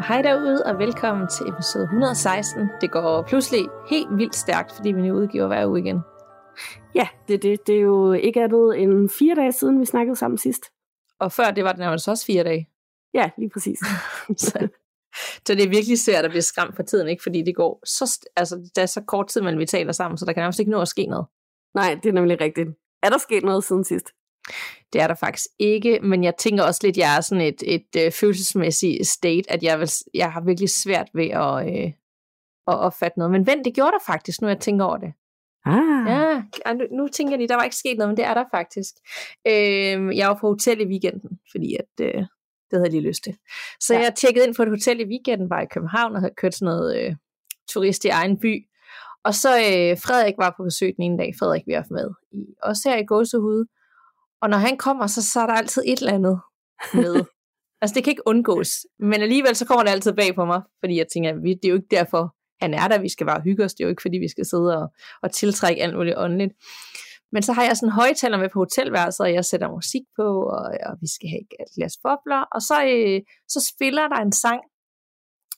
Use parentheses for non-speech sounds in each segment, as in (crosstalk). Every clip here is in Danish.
Og hej derude, og velkommen til episode 116. Det går pludselig helt vildt stærkt, fordi vi nu udgiver hver uge igen. Ja, det, det, det er jo ikke andet end fire dage siden, vi snakkede sammen sidst. Og før det var det nærmest også fire dage. Ja, lige præcis. (laughs) så, så det er virkelig svært at blive skræmt for tiden, ikke? fordi det går så, altså, der er så kort tid, mellem vi taler sammen, så der kan nærmest ikke nå at ske noget. Nej, det er nemlig rigtigt. Er der sket noget siden sidst? Det er der faktisk ikke, men jeg tænker også lidt, at jeg er sådan et, et, øh, følelsesmæssigt state, at jeg, vil, jeg har virkelig svært ved at, øh, at opfatte noget. Men vent, det gjorde der faktisk, nu jeg tænker over det. Ah. Ja, nu, nu tænker jeg lige, der var ikke sket noget, men det er der faktisk. Øh, jeg var på hotel i weekenden, fordi at, øh, det havde jeg lige lyst til. Så ja. jeg tjekkede ind på et hotel i weekenden, var i København og havde kørt sådan noget øh, turist i egen by. Og så øh, Frederik var på besøg den ene dag, Frederik vi har med, i, også her i Gåsehud. Og når han kommer, så, så er der altid et eller andet med. (laughs) altså det kan ikke undgås. Men alligevel så kommer det altid bag på mig, fordi jeg tænker, det er jo ikke derfor, han er der, vi skal bare hygge os. Det er jo ikke fordi, vi skal sidde og, og tiltrække alt muligt åndeligt. Men så har jeg sådan en højtaler med på hotelværelset, og jeg sætter musik på, og, og vi skal have et glas bobler, og så, øh, så spiller der en sang,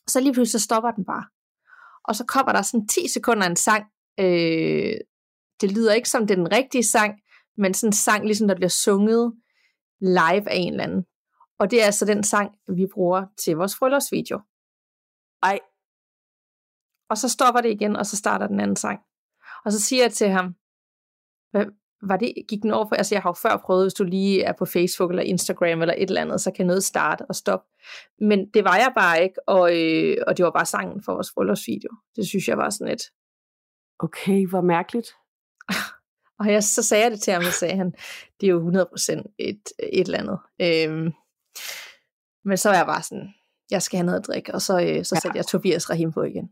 så lige pludselig så stopper den bare. Og så kommer der sådan 10 sekunder en sang, øh, det lyder ikke som det er den rigtige sang, men sådan en sang, ligesom der bliver sunget live af en eller anden. Og det er altså den sang, vi bruger til vores bryllupsvideo. Ej. Og så stopper det igen, og så starter den anden sang. Og så siger jeg til ham, hvad, var det, gik den over for, altså jeg har jo før prøvet, hvis du lige er på Facebook eller Instagram eller et eller andet, så kan noget starte og stoppe. Men det var jeg bare ikke, og, øh, og det var bare sangen for vores bryllupsvideo. Det synes jeg var sådan et... Okay, hvor mærkeligt. (laughs) Og jeg, så sagde jeg det til ham, og sagde han, det er jo 100% et, et eller andet. Øhm, men så var jeg bare sådan, jeg skal have noget at drikke, og så, øh, så ja. satte jeg Tobias Rahim på igen. (laughs)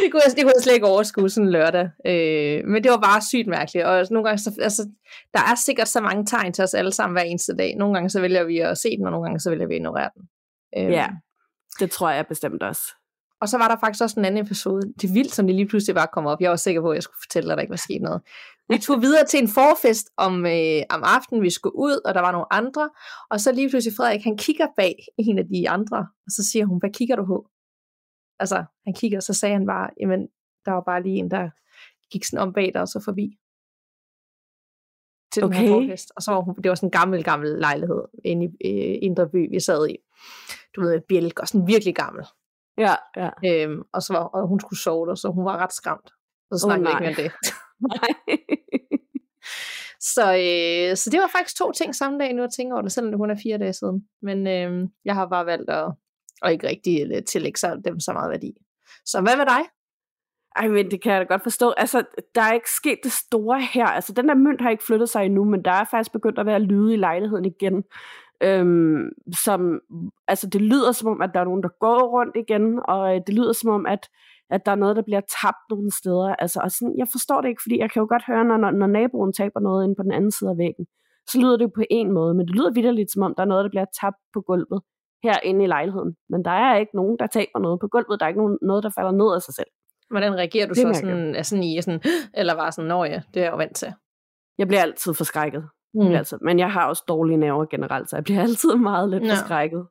det, kunne jeg, det kunne jeg slet ikke overskue sådan lørdag. Øh, men det var bare sygt mærkeligt. Og nogle gange, så, altså, der er sikkert så mange tegn til os alle sammen hver eneste dag. Nogle gange så vælger vi at se den, og nogle gange så vælger vi at ignorere den. Øh, ja, det tror jeg bestemt også. Og så var der faktisk også en anden episode. Det er vildt, som det lige pludselig bare kom op. Jeg var sikker på, at jeg skulle fortælle, at der ikke var sket noget. Vi tog videre til en forfest om, øh, om aftenen, vi skulle ud, og der var nogle andre. Og så lige pludselig Frederik, han kigger bag en af de andre, og så siger hun, hvad kigger du på? Altså, han kigger, og så sagde han bare, jamen, der var bare lige en, der gik sådan om bag dig og så forbi. Til okay. den her forfest. Og så var hun, det var sådan en gammel, gammel lejlighed inde i øh, Indre By, vi sad i. Du ved, bjælk, og sådan virkelig gammel. Ja, ja. Øhm, og, så var, og hun skulle sove der, så hun var ret skræmt. Så snakkede oh, vi ikke mere om det. (laughs) nej. så, øh, så det var faktisk to ting samme dag, nu at tænke over det, selvom det kun er fire dage siden. Men øh, jeg har bare valgt at, at ikke rigtig øh, tillægge sig dem så meget værdi. Så hvad med dig? Ej, men det kan jeg da godt forstå. Altså, der er ikke sket det store her. Altså, den der mønt har ikke flyttet sig endnu, men der er faktisk begyndt at være lyde i lejligheden igen. Øhm, som, altså det lyder som om, at der er nogen, der går rundt igen, og øh, det lyder som om, at, at der er noget, der bliver tabt nogle steder. Altså, og sådan, jeg forstår det ikke, fordi jeg kan jo godt høre, når, når, naboen taber noget inde på den anden side af væggen, så lyder det jo på en måde, men det lyder vidderligt, som om der er noget, der bliver tabt på gulvet herinde i lejligheden. Men der er ikke nogen, der taber noget på gulvet. Der er ikke nogen, noget, der falder ned af sig selv. Hvordan reagerer du det så sådan, er sådan i, sådan, (gasps) eller var sådan, når ja, det er jeg jo vant til? Jeg bliver altid forskrækket. Mm. Altså, men jeg har også dårlige nerver generelt, så jeg bliver (laughs) altid meget lidt forskrækket.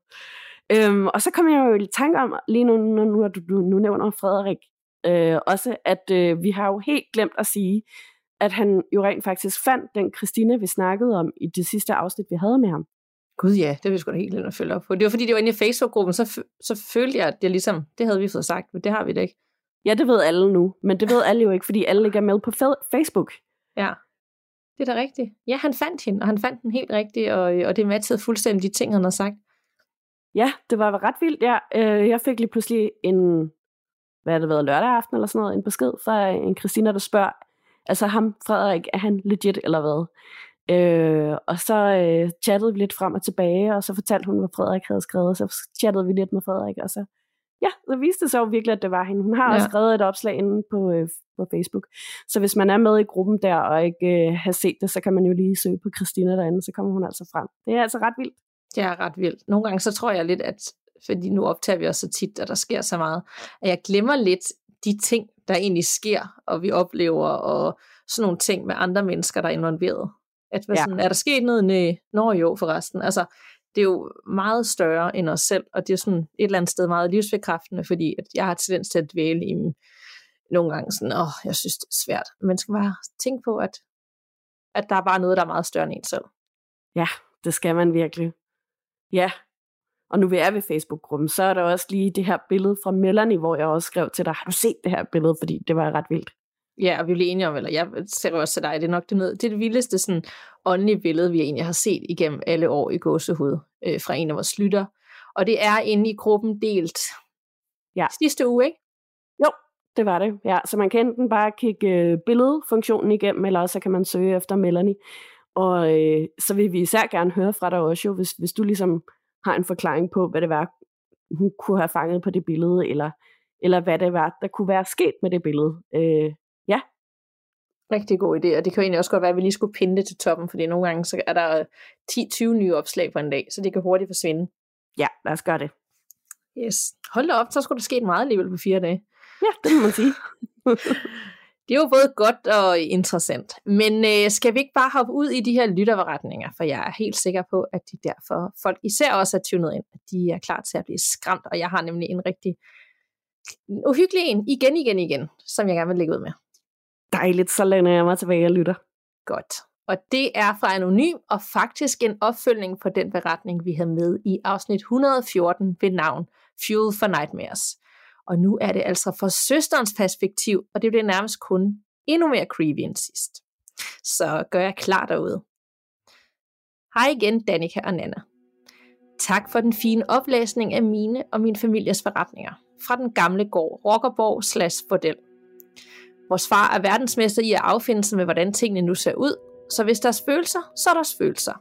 Øhm, og så kom jeg jo i tanke om, lige nu, nu, nu, du, du nu nævner Frederik, øh, også at øh, vi har jo helt glemt at sige, at han jo rent faktisk fandt den Christina, vi snakkede om i det sidste afsnit, vi havde med ham. Gud ja, det vil jeg sgu da helt lidt at følge op på. Det var fordi, det var inde i Facebook-gruppen, så, så følte jeg, at det ligesom, det havde vi fået sagt, men det har vi da ikke. Ja, det ved alle nu, men det ved alle jo ikke, fordi alle ikke er med på Facebook. Ja. Det er da rigtigt. Ja, han fandt hende, og han fandt den helt rigtigt, og, og det matchede fuldstændig de ting, han har sagt. Ja, det var ret vildt. Ja. Øh, jeg fik lige pludselig en, hvad har det været, lørdag aften eller sådan noget, en besked fra en Christina, der spørger, altså ham, Frederik, er han legit eller hvad? Øh, og så øh, chattede vi lidt frem og tilbage, og så fortalte hun, hvad Frederik havde skrevet, og så chattede vi lidt med Frederik, og så, ja, så viste det sig jo virkelig, at det var hende. Hun har ja. også skrevet et opslag inde på, øh, på Facebook. Så hvis man er med i gruppen der, og ikke øh, har set det, så kan man jo lige søge på Christina derinde, så kommer hun altså frem. Det er altså ret vildt. Det er ret vildt. Nogle gange så tror jeg lidt, at fordi nu optager vi også så tit, at der sker så meget, at jeg glemmer lidt de ting, der egentlig sker, og vi oplever, og sådan nogle ting med andre mennesker, der er involveret. At ja. sådan, er der sket noget? Nej. Nå jo, forresten. Altså, det er jo meget større end os selv, og det er sådan et eller andet sted meget livsbekræftende, fordi at jeg har tendens til at dvæle i nogle gange sådan, åh, jeg synes, det er svært. Man skal bare tænke på, at, at der er bare noget, der er meget større end en selv. Ja, det skal man virkelig. Ja, og nu vi er ved Facebook-gruppen, så er der også lige det her billede fra Melanie, hvor jeg også skrev til dig, har du set det her billede, fordi det var ret vildt. Ja, og vi blev enige om, eller jeg ser også til dig, det er nok det, noget, det, er det vildeste sådan, åndelige billede, vi egentlig har set igennem alle år i gåsehud øh, fra en af vores lytter. Og det er inde i gruppen delt ja. sidste uge, ikke? Det var det. Ja, så man kan enten bare kigge øh, billedfunktionen igennem, eller så kan man søge efter Melanie. Og øh, så vil vi især gerne høre fra dig også, jo, hvis, hvis du ligesom har en forklaring på, hvad det var, hun kunne have fanget på det billede, eller, eller hvad det var, der kunne være sket med det billede. Øh, ja. Rigtig god idé, og det kan jo egentlig også godt være, at vi lige skulle pinde det til toppen, fordi nogle gange så er der 10-20 nye opslag på en dag, så det kan hurtigt forsvinde. Ja, lad os gøre det. Yes. Hold da op, så skulle der ske meget alligevel på fire dage. Ja, det må man sige. (laughs) Det er jo både godt og interessant. Men øh, skal vi ikke bare hoppe ud i de her lytterretninger? For jeg er helt sikker på, at de derfor, folk især også er tunet ind, at de er klar til at blive skræmt. Og jeg har nemlig en rigtig uhyggelig en, igen, igen, igen, som jeg gerne vil lægge ud med. Dejligt, så læner jeg mig tilbage og lytter. Godt. Og det er fra Anonym, og faktisk en opfølgning på den beretning, vi havde med i afsnit 114 ved navn Fuel for Nightmares. Og nu er det altså fra søsterens perspektiv, og det bliver nærmest kun endnu mere creepy end sidst. Så gør jeg klar derude. Hej igen, Danika og Nana. Tak for den fine oplæsning af mine og min families forretninger fra den gamle gård Rockerborg slash Bordel. Vores far er verdensmester i at affinde sig med, hvordan tingene nu ser ud, så hvis der er følelser, så er der følelser.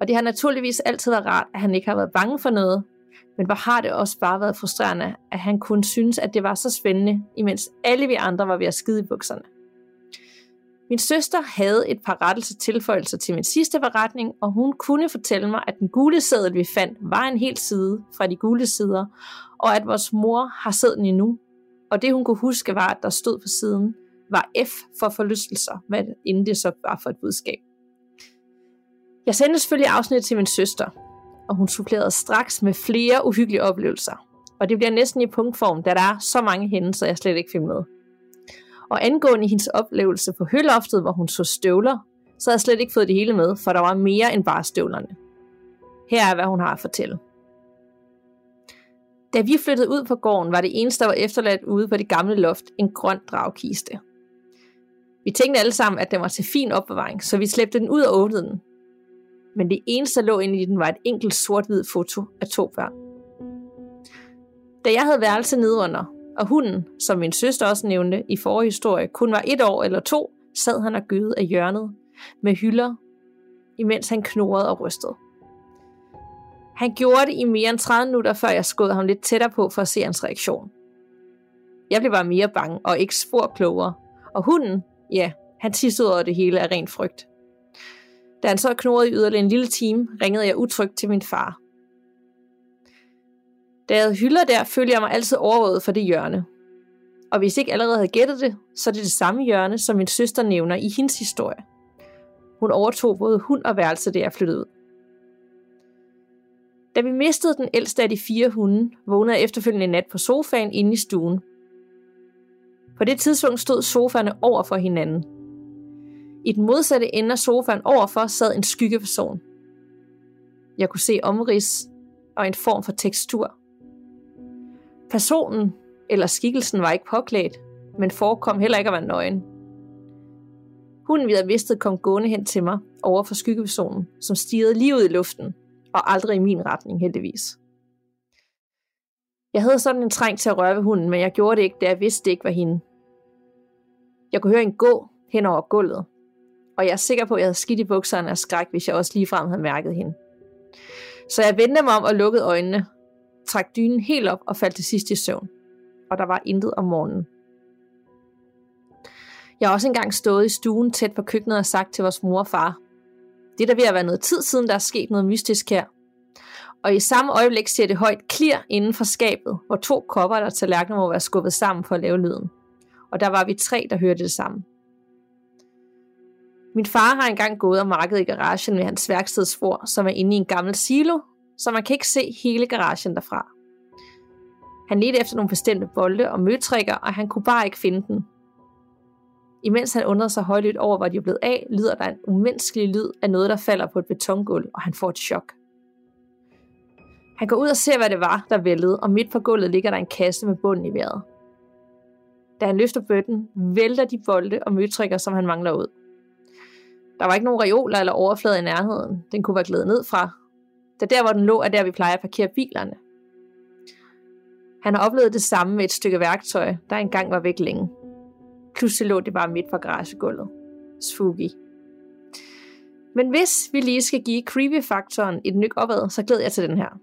Og det har naturligvis altid været rart, at han ikke har været bange for noget, men hvor har det også bare været frustrerende, at han kunne synes, at det var så spændende, imens alle vi andre var ved at skide i bukserne. Min søster havde et par rettelser tilføjelser til min sidste beretning, og hun kunne fortælle mig, at den gule sædel, vi fandt, var en hel side fra de gule sider, og at vores mor har sædlen endnu. Og det hun kunne huske var, at der stod på siden, var F for forlystelser, hvad inden det så var for et budskab. Jeg sendte selvfølgelig afsnit til min søster, og hun supplerede straks med flere uhyggelige oplevelser. Og det bliver næsten i punktform, da der er så mange hændelser, jeg slet ikke fik med. Og angående hendes oplevelse på høloftet, hvor hun så støvler, så havde jeg slet ikke fået det hele med, for der var mere end bare støvlerne. Her er, hvad hun har at fortælle. Da vi flyttede ud på gården, var det eneste, der var efterladt ude på det gamle loft, en grøn dragkiste. Vi tænkte alle sammen, at den var til fin opbevaring, så vi slæbte den ud og åbnede den men det eneste, der lå inde i den, var et enkelt sort-hvid foto af to børn. Da jeg havde værelse nedunder, og hunden, som min søster også nævnte i forrige historie, kun var et år eller to, sad han og gøde af hjørnet med hylder, imens han knurrede og rystede. Han gjorde det i mere end 30 minutter, før jeg skød ham lidt tættere på for at se hans reaktion. Jeg blev bare mere bange og ikke spor klogere. Og hunden, ja, han tissede over det hele af ren frygt. Da han så knurrede i yderligere en lille time, ringede jeg utrygt til min far. Da jeg havde hylder der, følte jeg mig altid overvåget for det hjørne. Og hvis ikke allerede havde gættet det, så er det det samme hjørne, som min søster nævner i hendes historie. Hun overtog både hund og værelse, da jeg flyttede ud. Da vi mistede den ældste af de fire hunde, vågnede jeg efterfølgende en nat på sofaen inde i stuen. På det tidspunkt stod sofaerne over for hinanden, i den modsatte ende af sofaen overfor sad en skyggeperson. Jeg kunne se omrids og en form for tekstur. Personen eller skikkelsen var ikke påklædt, men forekom heller ikke at være nøgen. Hunden, vi havde mistet, kom gående hen til mig over for skyggepersonen, som stirrede lige ud i luften, og aldrig i min retning heldigvis. Jeg havde sådan en træng til at røre ved hunden, men jeg gjorde det ikke, da jeg vidste, det ikke var hende. Jeg kunne høre en gå hen over gulvet, og jeg er sikker på, at jeg havde skidt i bukserne af skræk, hvis jeg også ligefrem havde mærket hende. Så jeg vendte mig om og lukkede øjnene, trak dynen helt op og faldt til sidst i søvn. Og der var intet om morgenen. Jeg har også engang stået i stuen tæt på køkkenet og sagt til vores mor og far, det er der ved at være noget tid siden, der er sket noget mystisk her. Og i samme øjeblik ser det højt klir inden for skabet, hvor to kopper eller tallerkener må være skubbet sammen for at lave lyden. Og der var vi tre, der hørte det sammen. Min far har engang gået og markedet i garagen ved hans værkstedsfor, som er inde i en gammel silo, så man kan ikke se hele garagen derfra. Han ledte efter nogle bestemte bolde og møtrikker, og han kunne bare ikke finde den. Imens han undrede sig højlydt over, hvor de er blevet af, lyder der en umenneskelig lyd af noget, der falder på et betongulv, og han får et chok. Han går ud og ser, hvad det var, der væltede, og midt på gulvet ligger der en kasse med bunden i vejret. Da han løfter bøtten, vælter de bolde og møtrikker, som han mangler ud. Der var ikke nogen reoler eller overflade i nærheden. Den kunne være glædet ned fra. Da der, hvor den lå, er der, vi plejer at parkere bilerne. Han har oplevet det samme med et stykke værktøj, der engang var væk længe. Pludselig lå det bare midt på garagegulvet. Spooky. Men hvis vi lige skal give creepy-faktoren et nyk opad, så glæder jeg til den her.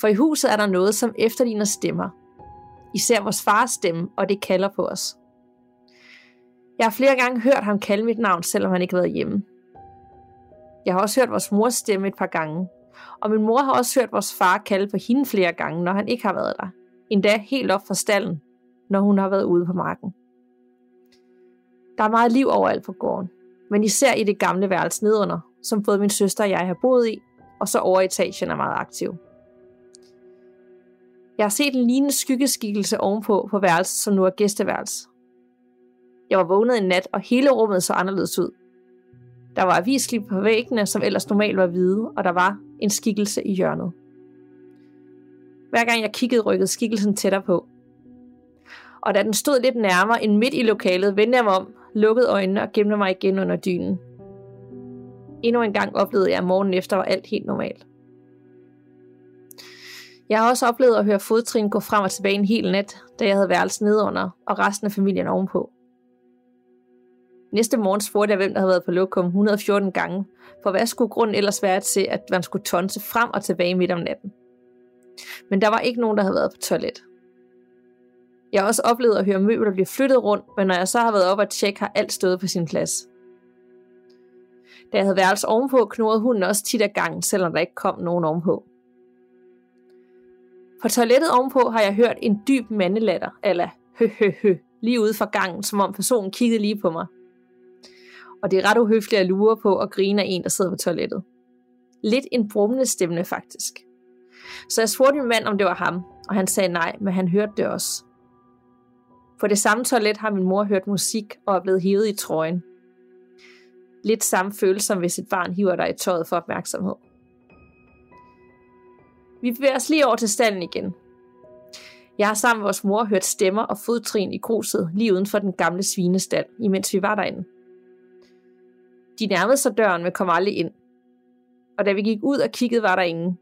For i huset er der noget, som efterligner stemmer. Især vores fars stemme, og det kalder på os. Jeg har flere gange hørt ham kalde mit navn, selvom han ikke har været hjemme. Jeg har også hørt vores mors stemme et par gange, og min mor har også hørt vores far kalde på hende flere gange, når han ikke har været der. Endda helt op fra stallen, når hun har været ude på marken. Der er meget liv overalt på gården, men især i det gamle værelse nedunder, som både min søster og jeg har boet i, og så overetagen er meget aktiv. Jeg har set en lignende skyggeskikkelse ovenpå på værelset, som nu er gæsteværelse. Jeg var vågnet en nat, og hele rummet så anderledes ud. Der var avisklip på væggene, som ellers normalt var hvide, og der var en skikkelse i hjørnet. Hver gang jeg kiggede, rykkede skikkelsen tættere på. Og da den stod lidt nærmere end midt i lokalet, vendte jeg mig om, lukkede øjnene og gemte mig igen under dynen. Endnu en gang oplevede jeg, at morgenen efter var alt helt normalt. Jeg har også oplevet at høre fodtrin gå frem og tilbage en hel nat, da jeg havde værelsen nedunder og resten af familien ovenpå. Næste morgen spurgte jeg, hvem der havde været på lokum 114 gange, for hvad skulle grunden ellers være til, at man skulle tonse frem og tilbage midt om natten? Men der var ikke nogen, der havde været på toilet. Jeg har også oplevet at høre møbler blive flyttet rundt, men når jeg så har været op og tjekke, har alt stået på sin plads. Da jeg havde værelse ovenpå, knurrede hunden også tit af gangen, selvom der ikke kom nogen ovenpå. På toilettet ovenpå har jeg hørt en dyb mandelatter, eller hø hø hø, lige ude fra gangen, som om personen kiggede lige på mig – og det er ret uhøfligt at lure på og grine af en, der sidder på toilettet. Lidt en brummende stemme faktisk. Så jeg spurgte min mand, om det var ham, og han sagde nej, men han hørte det også. På det samme toilet har min mor hørt musik og er blevet hivet i trøjen. Lidt samme følelse som hvis et barn hiver dig i tøjet for opmærksomhed. Vi bevæger os lige over til stallen igen. Jeg har sammen med vores mor hørt stemmer og fodtrin i kruset lige uden for den gamle svinestal, imens vi var derinde. De nærmede sig døren, men kom aldrig ind. Og da vi gik ud og kiggede, var der ingen.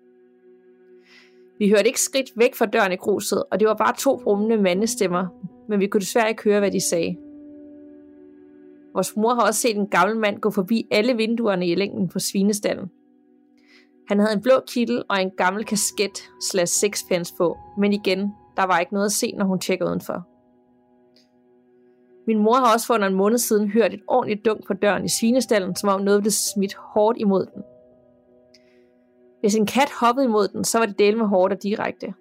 Vi hørte ikke skridt væk fra døren i gruset, og det var bare to brummende mandestemmer, men vi kunne desværre ikke høre, hvad de sagde. Vores mor har også set en gammel mand gå forbi alle vinduerne i længden på svinestallen. Han havde en blå kittel og en gammel kasket slash sixpence på, men igen, der var ikke noget at se, når hun tjekkede udenfor. Min mor har også for en måned siden hørt et ordentligt dunk på døren i svinestallen, som om noget blev smidt hårdt imod den. Hvis en kat hoppede imod den, så var det del med hårdt og direkte.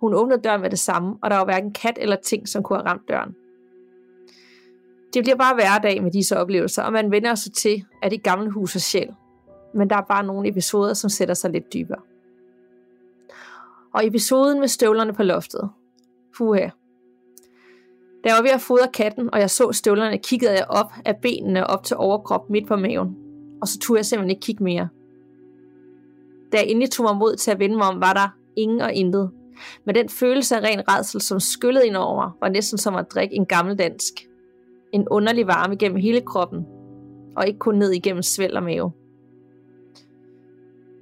Hun åbnede døren med det samme, og der var hverken kat eller ting, som kunne have ramt døren. Det bliver bare hverdag med disse oplevelser, og man vender sig til, at det gamle hus er sjæl. Men der er bare nogle episoder, som sætter sig lidt dybere. Og episoden med støvlerne på loftet. Puha. Da jeg var ved at fodre katten, og jeg så støvlerne, kiggede jeg op af benene op til overkrop midt på maven. Og så turde jeg simpelthen ikke kigge mere. Da jeg endelig tog mig mod til at vende mig om, var der ingen og intet. Men den følelse af ren redsel, som skyllede ind over mig, var næsten som at drikke en gammel dansk. En underlig varme gennem hele kroppen, og ikke kun ned igennem svæld og mave.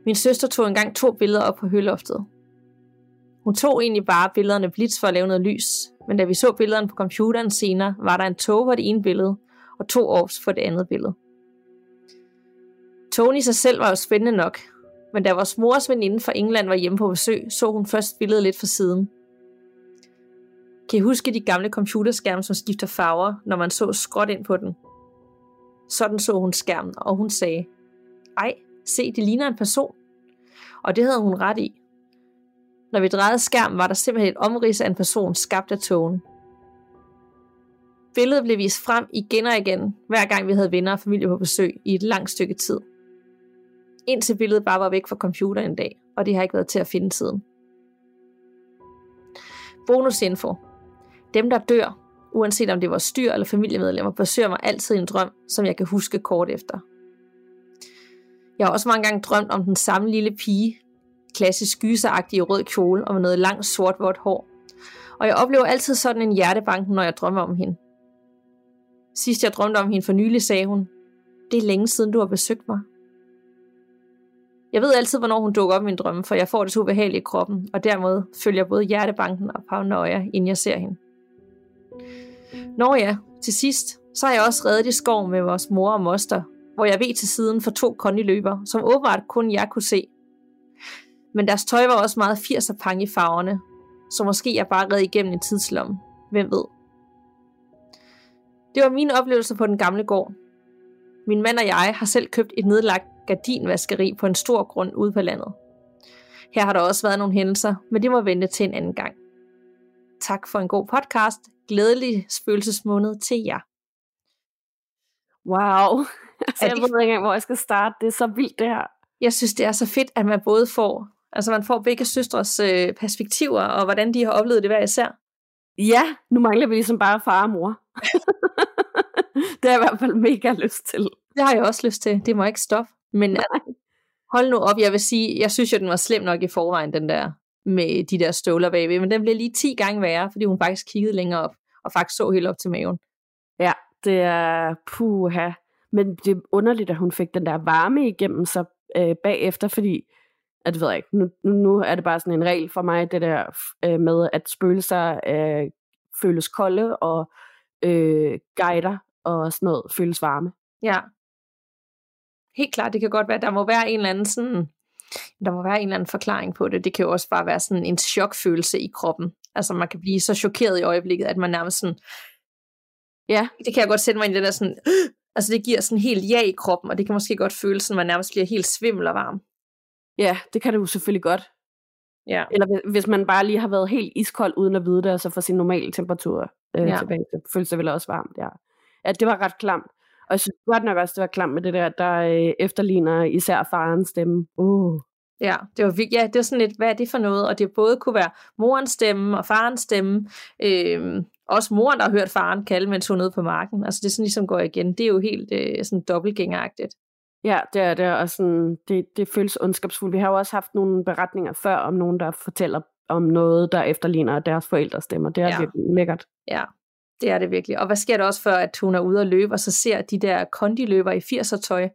Min søster tog engang to billeder op på høloftet. Hun tog egentlig bare billederne blitz for at lave noget lys, men da vi så billederne på computeren senere, var der en tog på det ene billede, og to års for det andet billede. Tony sig selv var jo spændende nok, men da vores mors veninde fra England var hjemme på besøg, så hun først billedet lidt fra siden. Kan I huske de gamle computerskærme, som skifter farver, når man så skråt ind på den? Sådan så hun skærmen, og hun sagde, ej, se, det ligner en person. Og det havde hun ret i. Når vi drejede skærmen, var der simpelthen et omrids af en person skabt af togen. Billedet blev vist frem igen og igen, hver gang vi havde venner og familie på besøg i et langt stykke tid. Indtil billedet bare var væk fra computeren en dag, og det har ikke været til at finde siden. Bonusinfo. Dem, der dør, uanset om det var styr eller familiemedlemmer, besøger mig altid en drøm, som jeg kan huske kort efter. Jeg har også mange gange drømt om den samme lille pige, klassisk skyseagtig rød kjole og med noget langt sort vådt hår. Og jeg oplever altid sådan en hjertebanken, når jeg drømmer om hende. Sidst jeg drømte om hende for nylig, sagde hun, det er længe siden, du har besøgt mig. Jeg ved altid, hvornår hun dukker op i min drømme, for jeg får det så ubehageligt i kroppen, og dermed følger både hjertebanken og paranoia, inden jeg ser hende. Når ja, til sidst, så har jeg også reddet i skoven med vores mor og moster, hvor jeg ved til siden for to kondiløber, som åbenbart kun jeg kunne se. Men deres tøj var også meget 80'er pang i farverne, så måske jeg bare redde igennem en tidslomme. Hvem ved? Det var mine oplevelser på den gamle gård. Min mand og jeg har selv købt et nedlagt gardinvaskeri på en stor grund ude på landet. Her har der også været nogle hændelser, men det må vente til en anden gang. Tak for en god podcast. Glædelig spøgelsesmåned til jer. Wow. (laughs) Altså, jeg ved ikke engang, hvor jeg skal starte. Det er så vildt, det her. Jeg synes, det er så fedt, at man både får, altså man får begge søstres øh, perspektiver, og hvordan de har oplevet det hver især. Ja, nu mangler vi ligesom bare far og mor. (laughs) det har jeg i hvert fald mega lyst til. Det har jeg også lyst til. Det må ikke stoppe. Men Nej. hold nu op, jeg vil sige, jeg synes jo, den var slem nok i forvejen, den der med de der støvler bagved, men den blev lige 10 gange værre, fordi hun faktisk kiggede længere op, og faktisk så helt op til maven. Ja, det er puha. Men det er underligt, at hun fik den der varme igennem sig øh, bagefter, fordi, at det ved jeg ikke, nu, nu, er det bare sådan en regel for mig, det der øh, med, at spøgelser øh, føles kolde, og øh, guider og sådan noget føles varme. Ja. Helt klart, det kan godt være, der må være en eller anden sådan, der må være en eller anden forklaring på det. Det kan jo også bare være sådan en chokfølelse i kroppen. Altså man kan blive så chokeret i øjeblikket, at man nærmest sådan, ja, det kan jeg godt sætte mig ind i det der sådan, (gasps) altså det giver sådan helt ja i kroppen, og det kan måske godt føles sådan, at man nærmest bliver helt svimmel og varm. Ja, det kan det jo selvfølgelig godt. Ja. Eller hvis man bare lige har været helt iskold uden at vide det, og så får sin normale temperatur øh, ja. tilbage, så føles det vel også varmt. Ja. ja, det var ret klamt. Og jeg synes godt nok også, det var klamt med det der, der øh, efterligner især farens stemme. Uh. Ja, det var, ja, det var sådan lidt, hvad er det for noget? Og det både kunne være morens stemme og farens stemme. Øhm, også moren, der har hørt faren kalde, mens hun er nede på marken. Altså det er sådan ligesom går igen. Det er jo helt øh, sådan dobbeltgængeragtigt. Ja, det er det, og sådan, det, det føles ondskabsfuldt. Vi har jo også haft nogle beretninger før om nogen, der fortæller om noget, der efterligner deres forældres stemmer. Det er ja. virkelig lækkert. Ja, det er det virkelig. Og hvad sker der også for, at hun er ude at løbe, og så ser de der kondiløber i 80'er tøj?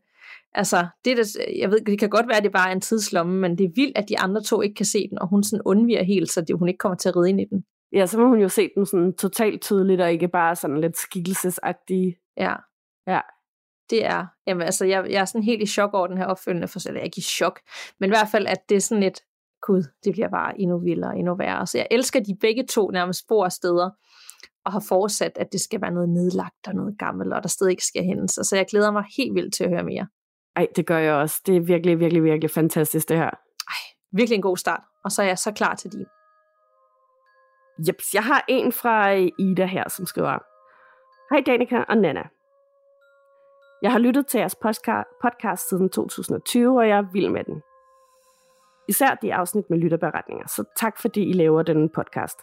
Altså, det, der, jeg ved, det kan godt være, at det bare er en tidslomme, men det er vildt, at de andre to ikke kan se den, og hun sådan undviger helt, så hun ikke kommer til at ride ind i den. Ja, så må hun jo se den sådan totalt tydeligt, og ikke bare sådan lidt skikkelsesagtig. Ja. Ja. Det er, jamen altså, jeg, jeg er sådan helt i chok over den her opfølgende, for jeg er ikke i chok, men i hvert fald, at det er sådan lidt, gud, det bliver bare endnu vildere, endnu værre. Så jeg elsker de begge to nærmest spor steder, og har forudsat, at det skal være noget nedlagt og noget gammelt, og der stadig ikke skal hændes. Så jeg glæder mig helt vildt til at høre mere. Ej, det gør jeg også. Det er virkelig, virkelig, virkelig fantastisk, det her. Ej, virkelig en god start. Og så er jeg så klar til din. Jeps, jeg har en fra Ida her, som skriver, Hej Danika og Nana. Jeg har lyttet til jeres podcast siden 2020, og jeg er vild med den. Især de afsnit med lytterberetninger, så tak fordi I laver denne podcast.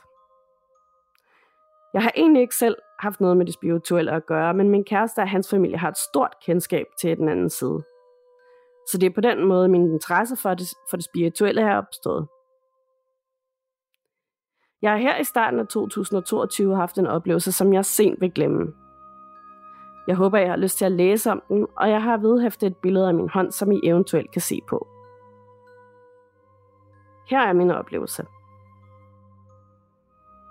Jeg har egentlig ikke selv haft noget med det spirituelle at gøre, men min kæreste og hans familie har et stort kendskab til den anden side. Så det er på den måde, min interesse for det, for det spirituelle er opstået. Jeg har her i starten af 2022 haft en oplevelse, som jeg sent vil glemme. Jeg håber, jeg har lyst til at læse om den, og jeg har vedhæftet et billede af min hånd, som I eventuelt kan se på. Her er min oplevelse.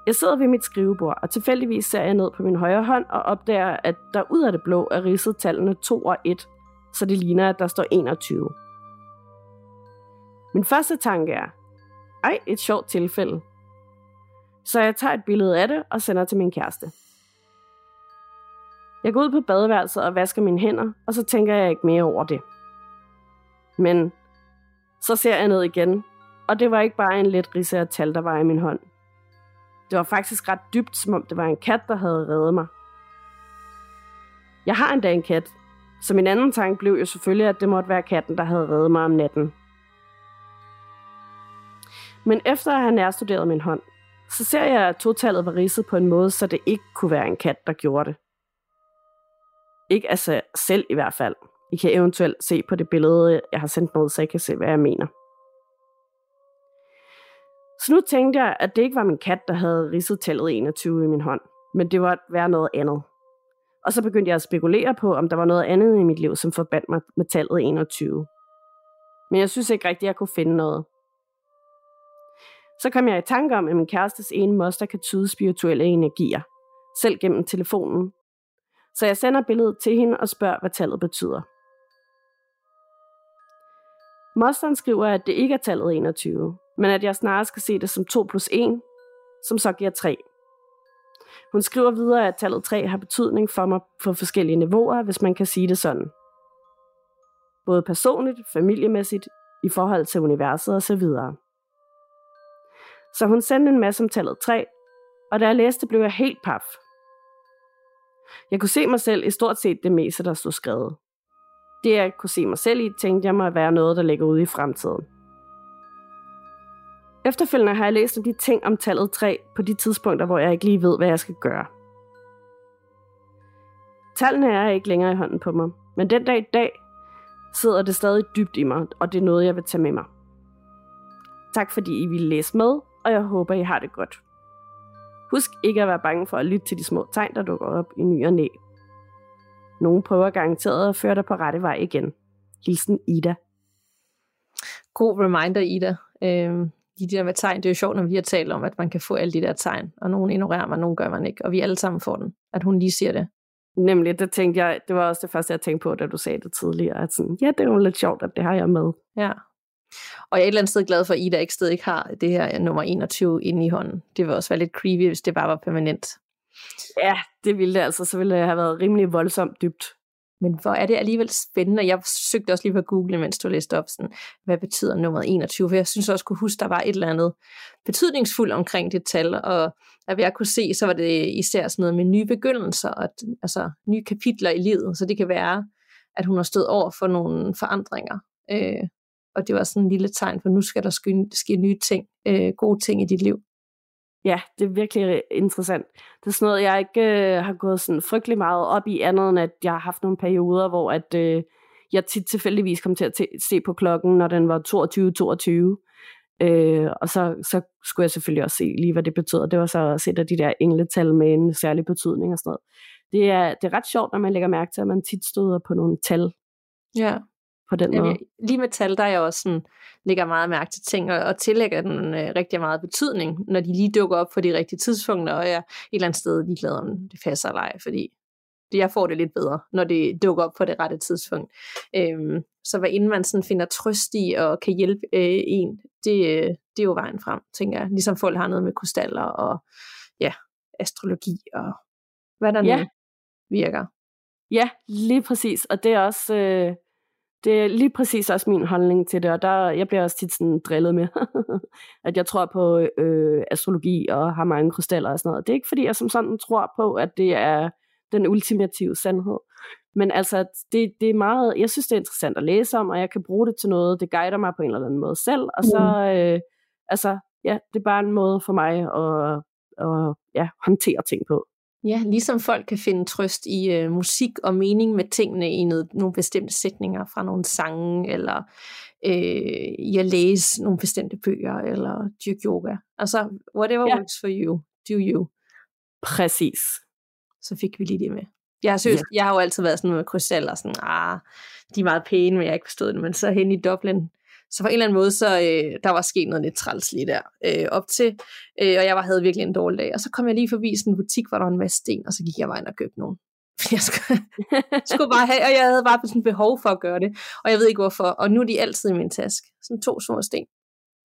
Jeg sidder ved mit skrivebord, og tilfældigvis ser jeg ned på min højre hånd og opdager, at der ud af det blå er ridset tallene 2 og 1, så det ligner, at der står 21. Min første tanke er, ej, et sjovt tilfælde. Så jeg tager et billede af det og sender til min kæreste. Jeg går ud på badeværelset og vasker mine hænder, og så tænker jeg ikke mere over det. Men så ser jeg ned igen, og det var ikke bare en let ridse af tal, der var i min hånd. Det var faktisk ret dybt, som om det var en kat, der havde reddet mig. Jeg har endda en kat, så min anden tanke blev jo selvfølgelig, at det måtte være katten, der havde reddet mig om natten. Men efter at have nærstuderet min hånd, så ser jeg, at totallet var ridset på en måde, så det ikke kunne være en kat, der gjorde det. Ikke altså selv i hvert fald. I kan eventuelt se på det billede, jeg har sendt med, så I kan se, hvad jeg mener. Så nu tænkte jeg, at det ikke var min kat, der havde ridset tallet 21 i min hånd, men det var være noget andet. Og så begyndte jeg at spekulere på, om der var noget andet i mit liv, som forbandt mig med tallet 21. Men jeg synes ikke rigtigt, at jeg kunne finde noget. Så kom jeg i tanke om, at min kærestes ene moster kan tyde spirituelle energier, selv gennem telefonen. Så jeg sender billedet til hende og spørger, hvad tallet betyder. Mosteren skriver, at det ikke er tallet 21, men at jeg snarere skal se det som 2 plus 1, som så giver 3. Hun skriver videre, at tallet 3 har betydning for mig på forskellige niveauer, hvis man kan sige det sådan. Både personligt, familiemæssigt, i forhold til universet osv. Så hun sendte en masse om tallet 3, og da jeg læste, blev jeg helt paf. Jeg kunne se mig selv i stort set det meste, der stod skrevet. Det, jeg kunne se mig selv i, tænkte jeg mig at være noget, der ligger ude i fremtiden. Efterfølgende har jeg læst om de ting om tallet 3 på de tidspunkter, hvor jeg ikke lige ved, hvad jeg skal gøre. Tallene er ikke længere i hånden på mig, men den dag i dag sidder det stadig dybt i mig, og det er noget, jeg vil tage med mig. Tak fordi I ville læse med, og jeg håber, I har det godt. Husk ikke at være bange for at lytte til de små tegn, der dukker op i ny og næ. Nogen prøver garanteret at føre dig på rette vej igen. Hilsen Ida. God reminder, Ida. Øhm, de der med tegn, det er jo sjovt, når vi har talt om, at man kan få alle de der tegn, og nogen ignorerer man, nogen gør man ikke, og vi alle sammen får den, at hun lige siger det. Nemlig, det tænkte jeg, det var også det første, jeg tænkte på, da du sagde det tidligere, at sådan, ja, det er jo lidt sjovt, at det har jeg med. Ja, og jeg er et eller andet sted glad for, at Ida ikke stadig ikke har det her nummer 21 inde i hånden. Det vil også være lidt creepy, hvis det bare var permanent. Ja, det ville det altså. Så ville det have været rimelig voldsomt dybt. Men hvor er det alligevel spændende. Jeg søgte også lige på Google, mens du læste op, sådan, hvad betyder nummer 21? For jeg synes også, kunne huske, der var et eller andet betydningsfuldt omkring det tal, og at jeg kunne se, så var det især sådan noget med nye begyndelser, og, altså nye kapitler i livet. Så det kan være, at hun har stået over for nogle forandringer. Øh, og det var sådan en lille tegn for, nu skal der ske, ske nye ting, øh, gode ting i dit liv. Ja, det er virkelig interessant. Det er sådan noget, jeg ikke øh, har gået sådan frygtelig meget op i, andet end at jeg har haft nogle perioder, hvor at, øh, jeg tit tilfældigvis kom til at se på klokken, når den var 22-22. Øh, og så, så skulle jeg selvfølgelig også se lige, hvad det betyder. Det var så at se de der engletal med en særlig betydning og sådan noget. Det er, det er ret sjovt, når man lægger mærke til, at man tit støder på nogle tal. Ja på den måde. lige med tal, der er jeg også sådan, lægger meget mærke til ting, og, og tillægger den øh, rigtig meget betydning, når de lige dukker op på de rigtige tidspunkter, og jeg er et eller andet sted ligeglad om det passer eller ej, fordi jeg får det lidt bedre, når det dukker op på det rette tidspunkt. Øhm, så hvad inden man sådan finder trøst i og kan hjælpe øh, en, det, øh, det er jo vejen frem, tænker jeg. Ligesom folk har noget med krystaller og ja, astrologi og hvad der ja. nu virker. Ja, lige præcis. Og det er også... Øh det er lige præcis også min holdning til det, og der, jeg bliver også tit sådan drillet med, (laughs) at jeg tror på øh, astrologi og har mange krystaller og sådan noget. Det er ikke fordi, jeg som sådan tror på, at det er den ultimative sandhed. Men altså, det, det er meget, jeg synes, det er interessant at læse om, og jeg kan bruge det til noget. Det guider mig på en eller anden måde selv, og så, mm. øh, altså, ja, det er bare en måde for mig at, at ja, håndtere ting på. Ja, ligesom folk kan finde trøst i øh, musik og mening med tingene i noget, nogle bestemte sætninger fra nogle sange, eller øh, i at læse nogle bestemte bøger, eller dyrke yoga. Altså, whatever ja. works for you, do you. Præcis. Så fik vi lige det med. Jeg, synes, ja. jeg har jo altid været sådan med krystaller, sådan, ah, de er meget pæne, men jeg har ikke forstået det. Men så hen i Dublin, så på en eller anden måde, så øh, der var sket noget lidt træls lige der øh, op til, øh, og jeg var, havde virkelig en dårlig dag. Og så kom jeg lige forbi sådan en butik, hvor der var en masse sten, og så gik jeg vejen og købte nogle. (laughs) Jeg skulle, skulle bare have, og jeg havde bare sådan behov for at gøre det, og jeg ved ikke hvorfor, og nu er de altid i min taske. Sådan to små sten.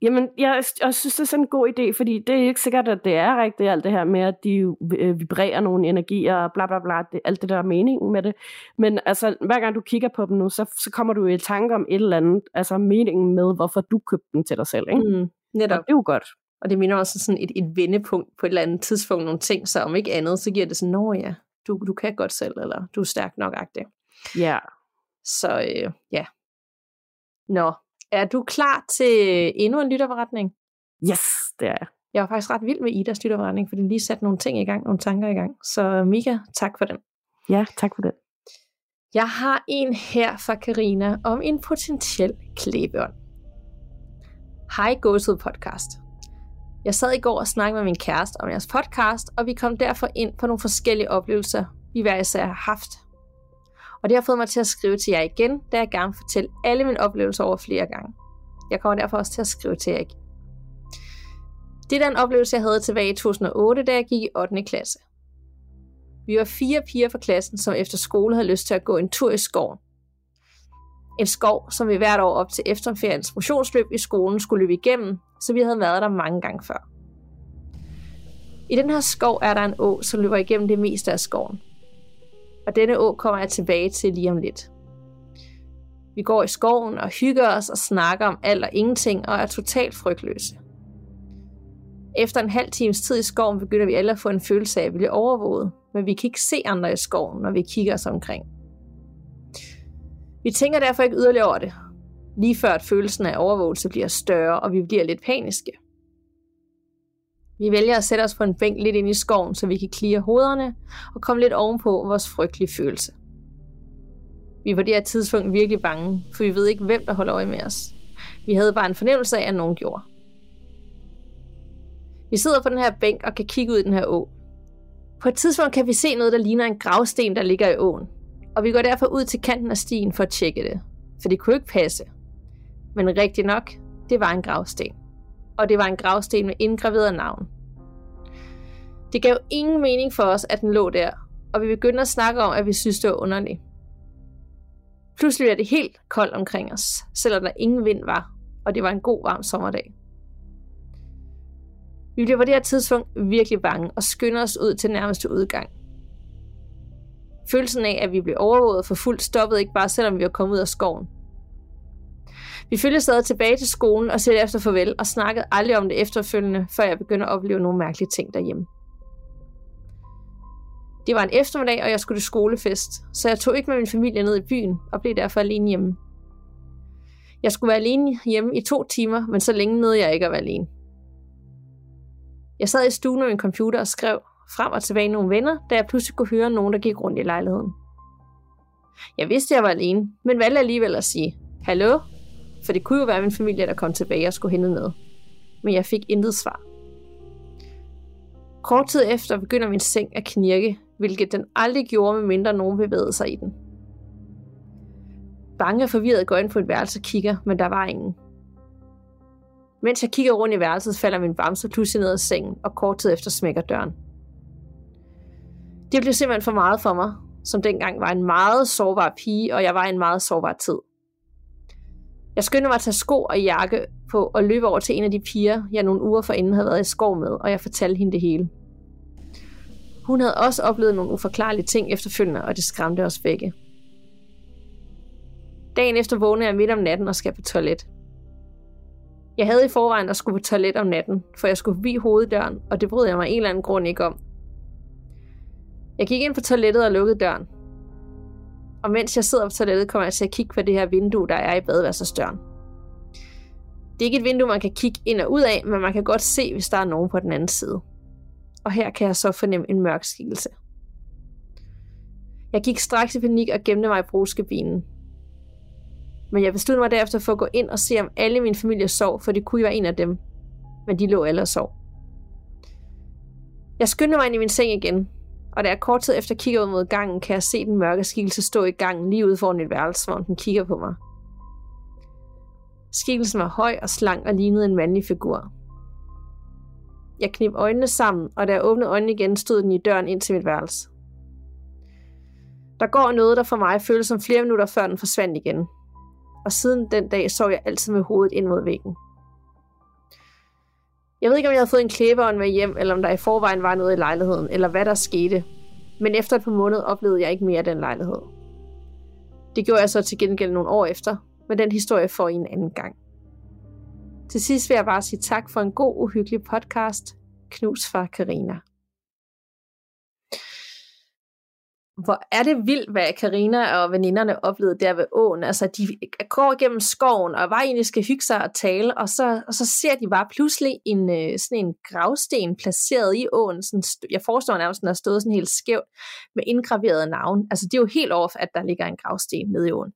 Jamen, jeg, jeg synes, det er sådan en god idé, fordi det er ikke sikkert, at det er rigtigt, alt det her med, at de øh, vibrerer nogle energier og bla bla bla, det, alt det der er meningen med det. Men altså, hver gang du kigger på dem nu, så, så kommer du i tanke om et eller andet, altså meningen med, hvorfor du købte dem til dig selv, ikke? Mm, netop. Og det er jo godt. Og det minder også sådan et, et vendepunkt på et eller andet tidspunkt, nogle ting, så om ikke andet, så giver det sådan, nå ja, du, du kan godt selv, eller du er stærk nok agtig. Ja. Yeah. Så øh, ja. Nå, er du klar til endnu en lytterberetning? Yes, det er jeg. Jeg var faktisk ret vild med Idas lytterberetning, for den lige satte nogle ting i gang, nogle tanker i gang. Så Mika, tak for den. Ja, tak for det. Jeg har en her fra Karina om en potentiel klæbeånd. Hej Gåsud Podcast. Jeg sad i går og snakkede med min kæreste om jeres podcast, og vi kom derfor ind på nogle forskellige oplevelser, vi hver især har haft og det har fået mig til at skrive til jer igen, da jeg gerne vil fortælle alle mine oplevelser over flere gange. Jeg kommer derfor også til at skrive til jer igen. Det er den oplevelse, jeg havde tilbage i 2008, da jeg gik i 8. klasse. Vi var fire piger fra klassen, som efter skole havde lyst til at gå en tur i skoven. En skov, som vi hvert år op til efterferiens motionsløb i skolen skulle løbe igennem, så vi havde været der mange gange før. I den her skov er der en å, som løber igennem det meste af skoven og denne å kommer jeg tilbage til lige om lidt. Vi går i skoven og hygger os og snakker om alt og ingenting og er totalt frygtløse. Efter en halv times tid i skoven begynder vi alle at få en følelse af at blive overvåget, men vi kan ikke se andre i skoven, når vi kigger os omkring. Vi tænker derfor ikke yderligere over det, lige før at følelsen af overvågelse bliver større, og vi bliver lidt paniske. Vi vælger at sætte os på en bænk lidt ind i skoven, så vi kan klire hovederne og komme lidt ovenpå vores frygtelige følelse. Vi var det her tidspunkt virkelig bange, for vi ved ikke, hvem der holder øje med os. Vi havde bare en fornemmelse af, at nogen gjorde. Vi sidder på den her bænk og kan kigge ud i den her å. På et tidspunkt kan vi se noget, der ligner en gravsten, der ligger i åen. Og vi går derfor ud til kanten af stien for at tjekke det. For det kunne ikke passe. Men rigtigt nok, det var en gravsten og det var en gravsten med indgraveret navn. Det gav ingen mening for os, at den lå der, og vi begyndte at snakke om, at vi synes, det var underligt. Pludselig er det helt koldt omkring os, selvom der ingen vind var, og det var en god varm sommerdag. Vi blev på det her tidspunkt virkelig bange og skynder os ud til nærmeste udgang. Følelsen af, at vi blev overvåget for fuldt, stoppede ikke bare, selvom vi var kommet ud af skoven. Vi følger stadig tilbage til skolen og ser efter farvel, og snakkede aldrig om det efterfølgende, før jeg begyndte at opleve nogle mærkelige ting derhjemme. Det var en eftermiddag, og jeg skulle til skolefest, så jeg tog ikke med min familie ned i byen og blev derfor alene hjemme. Jeg skulle være alene hjemme i to timer, men så længe nåede jeg ikke at være alene. Jeg sad i stuen med min computer og skrev frem og tilbage nogle venner, da jeg pludselig kunne høre nogen, der gik rundt i lejligheden. Jeg vidste, jeg var alene, men valgte alligevel at sige, Hallo, for det kunne jo være min familie, der kom tilbage og skulle hente noget. Men jeg fik intet svar. Kort tid efter begynder min seng at knirke, hvilket den aldrig gjorde, medmindre nogen bevægede sig i den. Bange og forvirret går ind på et værelse og kigger, men der var ingen. Mens jeg kigger rundt i værelset, falder min bamse pludselig ned af sengen, og kort tid efter smækker døren. Det blev simpelthen for meget for mig, som dengang var en meget sårbar pige, og jeg var i en meget sårbar tid. Jeg skyndte mig at tage sko og jakke på og løbe over til en af de piger, jeg nogle uger forinden havde været i skov med, og jeg fortalte hende det hele. Hun havde også oplevet nogle uforklarlige ting efterfølgende, og det skræmte os begge. Dagen efter vågnede jeg midt om natten og skal på toilet. Jeg havde i forvejen at skulle på toilet om natten, for jeg skulle forbi hoveddøren, og det brød jeg mig en eller anden grund ikke om. Jeg gik ind på toilettet og lukkede døren, og mens jeg sidder på toilettet, kommer jeg til at kigge på det her vindue, der er i badeværelsesdøren. Det er ikke et vindue, man kan kigge ind og ud af, men man kan godt se, hvis der er nogen på den anden side. Og her kan jeg så fornemme en mørk skikkelse. Jeg gik straks i panik og gemte mig i brugskabinen. Men jeg besluttede mig derefter for at gå ind og se, om alle min familie sov, for det kunne jo være en af dem. Men de lå alle og sov. Jeg skyndte mig ind i min seng igen, og da jeg kort tid efter kigger ud mod gangen, kan jeg se den mørke skikkelse stå i gangen lige ude foran et værelse, hvor den kigger på mig. Skikkelsen var høj og slank og lignede en mandlig figur. Jeg knep øjnene sammen, og da jeg åbnede øjnene igen, stod den i døren ind til mit værelse. Der går noget, der for mig føles som flere minutter, før den forsvandt igen. Og siden den dag sov jeg altid med hovedet ind mod væggen. Jeg ved ikke, om jeg havde fået en klæbeånd med hjem, eller om der i forvejen var noget i lejligheden, eller hvad der skete. Men efter et par måneder oplevede jeg ikke mere af den lejlighed. Det gjorde jeg så til gengæld nogle år efter, men den historie får I en anden gang. Til sidst vil jeg bare sige tak for en god, uhyggelig podcast. Knus fra Karina. Hvor er det vildt, hvad Karina og veninderne oplevede der ved åen. Altså, de går igennem skoven, og bare egentlig skal hygge sig og tale, og så, og så ser de bare pludselig en, øh, sådan en gravsten placeret i åen. Sådan, jeg forestår nærmest, den har stået sådan helt skævt med indgraverede navn. Altså, det er jo helt over, at der ligger en gravsten nede i åen.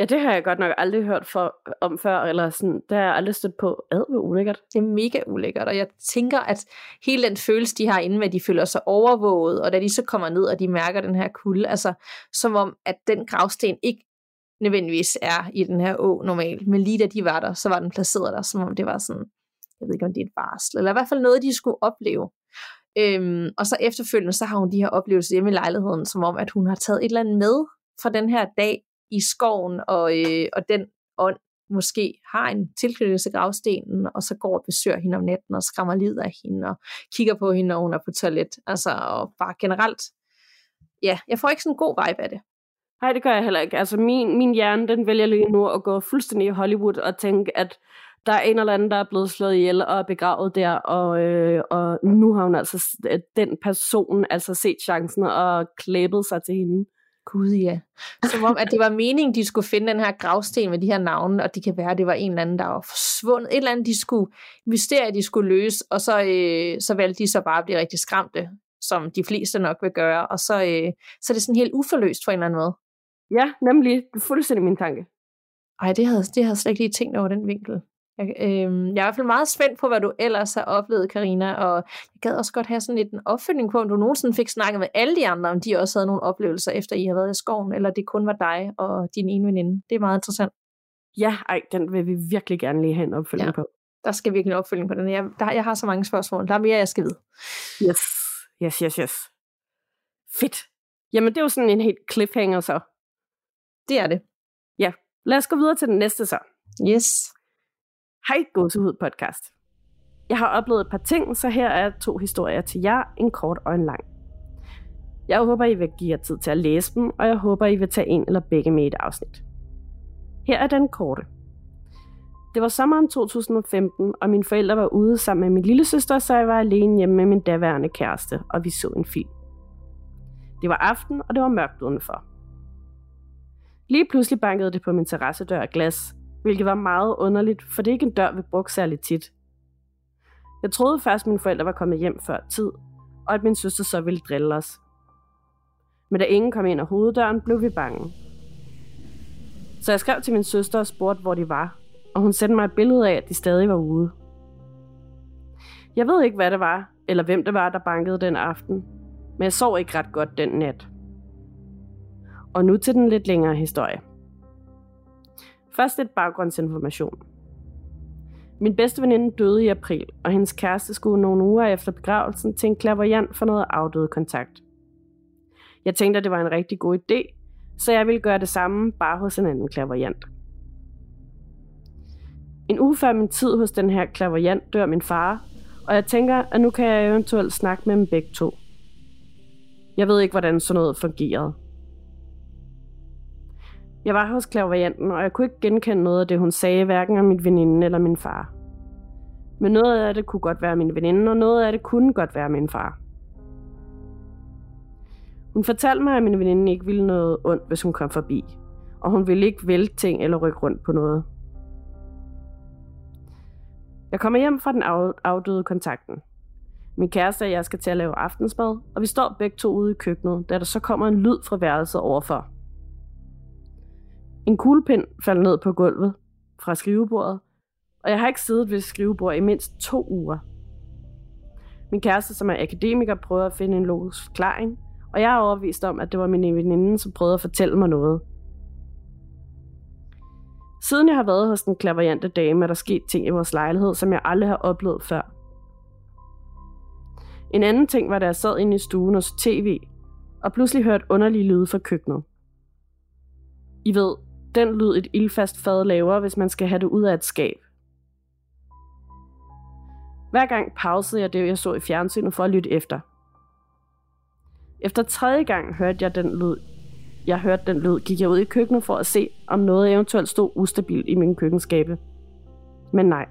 Ja, det har jeg godt nok aldrig hørt for, om før, eller sådan, det har jeg aldrig stødt på. Ad, hvor ulækkert. Det er mega ulækkert, og jeg tænker, at hele den følelse, de har inde med, at de føler sig overvåget, og da de så kommer ned, og de mærker den her kulde, altså som om, at den gravsten ikke nødvendigvis er i den her å normalt, men lige da de var der, så var den placeret der, som om det var sådan, jeg ved ikke om det er et varsel, eller i hvert fald noget, de skulle opleve. Øhm, og så efterfølgende, så har hun de her oplevelser hjemme i lejligheden, som om, at hun har taget et eller andet med fra den her dag, i skoven, og, øh, og den ånd måske har en tilknytning til gravstenen, og så går og besøger hende om natten, og skræmmer lid af hende, og kigger på hende, når hun er på toilet. Altså, og bare generelt, ja, jeg får ikke sådan en god vibe af det. Nej, det gør jeg heller ikke. Altså, min, min hjerne, den vælger lige nu at gå fuldstændig i Hollywood og tænke, at der er en eller anden, der er blevet slået ihjel og er begravet der, og, øh, og nu har hun altså, den person altså set chancen og klæbet sig til hende. Gud ja. Som om, at det var meningen, de skulle finde den her gravsten med de her navne, og det kan være, at det var en eller anden, der var forsvundet. Et eller andet, de skulle mysterier, de skulle løse, og så, øh, så valgte de så bare at blive rigtig skræmte, som de fleste nok vil gøre, og så, øh, så er det sådan helt uforløst på en eller anden måde. Ja, nemlig. Det er fuldstændig min tanke. Ej, det havde, det havde jeg slet ikke lige tænkt over den vinkel. Jeg, øh, jeg er i hvert fald meget spændt på, hvad du ellers har oplevet, Karina, og jeg gad også godt have sådan lidt en opfølgning på, om du nogensinde fik snakket med alle de andre, om de også havde nogle oplevelser, efter I har været i skoven, eller det kun var dig og din ene veninde. Det er meget interessant. Ja, ej, den vil vi virkelig gerne lige have en opfølgning ja. på. Der skal virkelig en opfølgning på den. Jeg, der, jeg har så mange spørgsmål. Der er mere, jeg skal vide. Yes, yes, yes, yes. Fedt. Jamen, det er jo sådan en helt cliffhanger så. Det er det. Ja, lad os gå videre til den næste så. Yes. Hej Gåsehud podcast. Jeg har oplevet et par ting, så her er to historier til jer, en kort og en lang. Jeg håber, I vil give jer tid til at læse dem, og jeg håber, I vil tage en eller begge med i et afsnit. Her er den korte. Det var sommeren 2015, og mine forældre var ude sammen med min lille søster, så jeg var alene hjemme med min daværende kæreste, og vi så en film. Det var aften, og det var mørkt udenfor. Lige pludselig bankede det på min terrassedør af glas, hvilket var meget underligt, for det er ikke en dør, vi brugte særlig tit. Jeg troede først, at mine forældre var kommet hjem før tid, og at min søster så ville drille os. Men da ingen kom ind ad hoveddøren, blev vi bange. Så jeg skrev til min søster og spurgte, hvor de var, og hun sendte mig et billede af, at de stadig var ude. Jeg ved ikke, hvad det var, eller hvem det var, der bankede den aften, men jeg sov ikke ret godt den nat. Og nu til den lidt længere historie. Først lidt baggrundsinformation. Min bedste veninde døde i april, og hendes kæreste skulle nogle uger efter begravelsen til en klaverjant for noget afdøde kontakt. Jeg tænkte, at det var en rigtig god idé, så jeg ville gøre det samme bare hos en anden klaverjant. En uge før min tid hos den her klaverjant dør min far, og jeg tænker, at nu kan jeg eventuelt snakke med dem begge to. Jeg ved ikke, hvordan sådan noget fungerede. Jeg var hos klaverianten, og jeg kunne ikke genkende noget af det, hun sagde, hverken om min veninde eller min far. Men noget af det kunne godt være min veninde, og noget af det kunne godt være min far. Hun fortalte mig, at min veninde ikke ville noget ondt, hvis hun kom forbi, og hun ville ikke vælte ting eller rykke rundt på noget. Jeg kommer hjem fra den afdøde kontakten. Min kæreste og jeg skal til at lave aftensmad, og vi står begge to ude i køkkenet, da der så kommer en lyd fra værelset overfor. En kuglepind faldt ned på gulvet fra skrivebordet, og jeg har ikke siddet ved skrivebordet i mindst to uger. Min kæreste, som er akademiker, prøver at finde en logisk forklaring, og jeg er overvist om, at det var min veninde, som prøvede at fortælle mig noget. Siden jeg har været hos den klaverjante dame, er der sket ting i vores lejlighed, som jeg aldrig har oplevet før. En anden ting var, da jeg sad inde i stuen og så tv, og pludselig hørte underlige lyde fra køkkenet. I ved, den lyd et ildfast fad laver, hvis man skal have det ud af et skab. Hver gang pausede jeg det, jeg så i fjernsynet for at lytte efter. Efter tredje gang hørte jeg den lyd, jeg hørte den lyd, gik jeg ud i køkkenet for at se, om noget eventuelt stod ustabilt i min køkkenskabe. Men nej.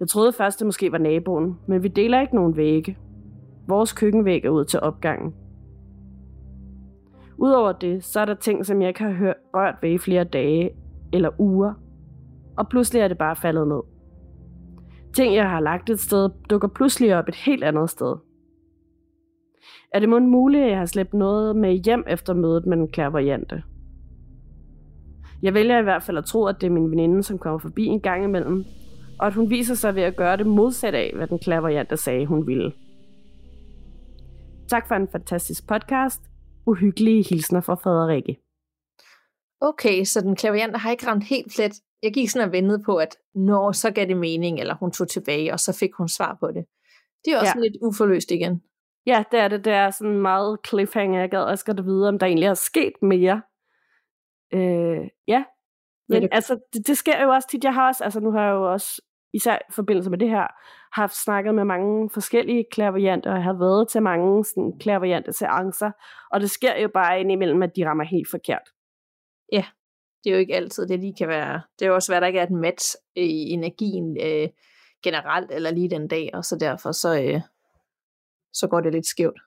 Jeg troede først, det måske var naboen, men vi deler ikke nogen vægge. Vores køkkenvæg er ud til opgangen. Udover det, så er der ting, som jeg ikke har hørt, rørt ved i flere dage eller uger, og pludselig er det bare faldet ned. Ting, jeg har lagt et sted, dukker pludselig op et helt andet sted. Er det måske muligt, at jeg har slæbt noget med hjem efter mødet med den klærvariante? Jeg vælger i hvert fald at tro, at det er min veninde, som kommer forbi en gang imellem, og at hun viser sig ved at gøre det modsat af, hvad den klærvariante sagde, hun ville. Tak for en fantastisk podcast. Uhyggelige hilsner fra Frederikke. Okay, så den klaviante har ikke ramt helt plet. Jeg gik sådan og ventede på, at når så gav det mening, eller hun tog tilbage, og så fik hun svar på det. Det er også ja. lidt uforløst igen. Ja, det er det. Det er sådan meget cliffhanger. Jeg gad også godt vide, om der egentlig er sket mere. Øh, ja. Men det... altså, det, det sker jo også tit. Jeg har også, altså nu har jeg jo også, især i forbindelse med det her, haft snakket med mange forskellige klaverjanter, og har været til mange sådan, klaverjante seancer, og det sker jo bare indimellem, at de rammer helt forkert. Ja, det er jo ikke altid, det lige kan være. Det er jo også svært, at der ikke er et match i energien øh, generelt, eller lige den dag, og så derfor så, øh, så går det lidt skævt.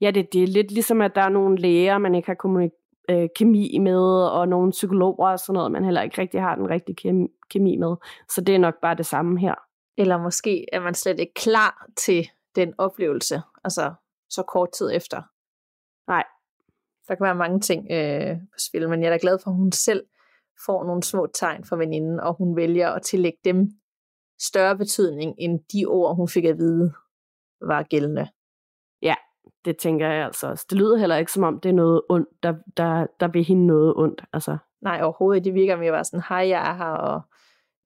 Ja, det, det er lidt ligesom, at der er nogle læger, man ikke har kommunik- øh, kemi med, og nogle psykologer og sådan noget, man heller ikke rigtig har den rigtige kemi, kemi med. Så det er nok bare det samme her. Eller måske er man slet ikke klar til den oplevelse, altså så kort tid efter. Nej. Der kan være mange ting øh, på spil, men jeg er da glad for, at hun selv får nogle små tegn fra veninden, og hun vælger at tillægge dem større betydning, end de ord, hun fik at vide, var gældende. Det tænker jeg altså også. Det lyder heller ikke som om, det er noget ondt, der, der, der vil hende noget ondt. Altså. Nej, overhovedet. Det virker mere bare sådan, hej, jeg er her, og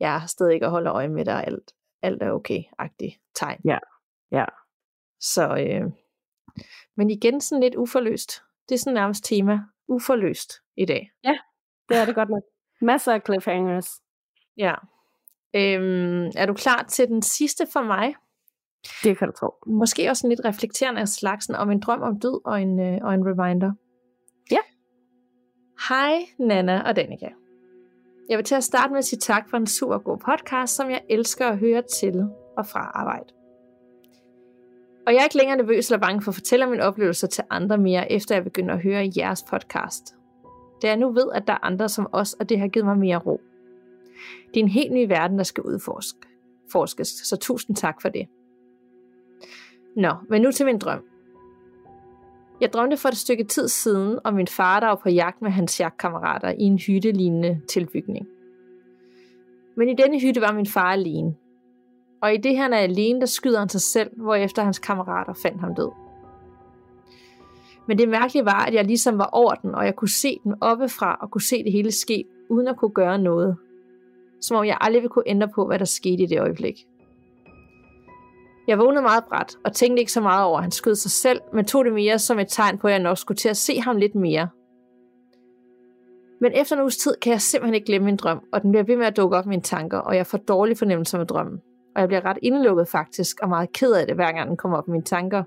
jeg er stadig ikke at holde øje med dig, alt, alt er okay-agtigt tegn. Ja, ja. Så, øh, men igen sådan lidt uforløst. Det er sådan nærmest tema, uforløst i dag. Ja, det er det godt nok. Masser af cliffhangers. Ja. Øhm, er du klar til den sidste for mig? Det kan du tro. Måske også en lidt reflekterende af slagsen om en drøm om død og en, øh, og en reminder. Ja. Hej Nana og Danika. Jeg vil til at starte med at sige tak for en super god podcast, som jeg elsker at høre til og fra arbejde. Og jeg er ikke længere nervøs eller bange for at fortælle mine oplevelser til andre mere, efter jeg begynder at høre jeres podcast. Da jeg nu ved, at der er andre som os, og det har givet mig mere ro. Det er en helt ny verden, der skal udforskes, så tusind tak for det. Nå, men nu til min drøm. Jeg drømte for et stykke tid siden om min far, der var på jagt med hans jagtkammerater i en hytte-lignende tilbygning. Men i denne hytte var min far alene. Og i det han er alene, der skyder han sig selv, hvorefter hans kammerater fandt ham død. Men det mærkelige var, at jeg ligesom var over den, og jeg kunne se den oppefra og kunne se det hele ske, uden at kunne gøre noget. Som om jeg aldrig ville kunne ændre på, hvad der skete i det øjeblik. Jeg vågnede meget bræt og tænkte ikke så meget over, at han skød sig selv, men tog det mere som et tegn på, at jeg nok skulle til at se ham lidt mere. Men efter en uges tid kan jeg simpelthen ikke glemme min drøm, og den bliver ved med at dukke op i mine tanker, og jeg får dårlige fornemmelser med drømmen. Og jeg bliver ret indelukket faktisk, og meget ked af det, hver gang den kommer op i mine tanker.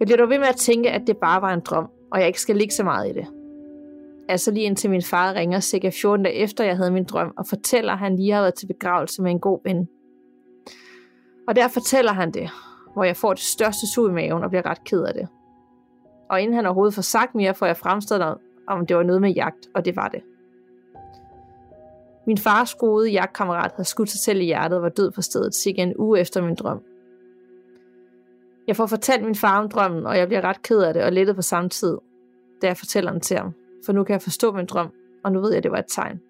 Jeg bliver dog ved med at tænke, at det bare var en drøm, og jeg ikke skal ligge så meget i det. Altså lige indtil min far ringer cirka 14 dage efter, jeg havde min drøm, og fortæller, at han lige har været til begravelse med en god ven. Og der fortæller han det, hvor jeg får det største sug i maven og bliver ret ked af det. Og inden han overhovedet får sagt mere, får jeg fremstillet, om det var noget med jagt, og det var det. Min fars gode jagtkammerat havde skudt sig selv i hjertet og var død på stedet cirka en uge efter min drøm. Jeg får fortalt min far om drømmen, og jeg bliver ret ked af det og lettet på samme tid, da jeg fortæller den til ham. For nu kan jeg forstå min drøm, og nu ved jeg, at det var et tegn.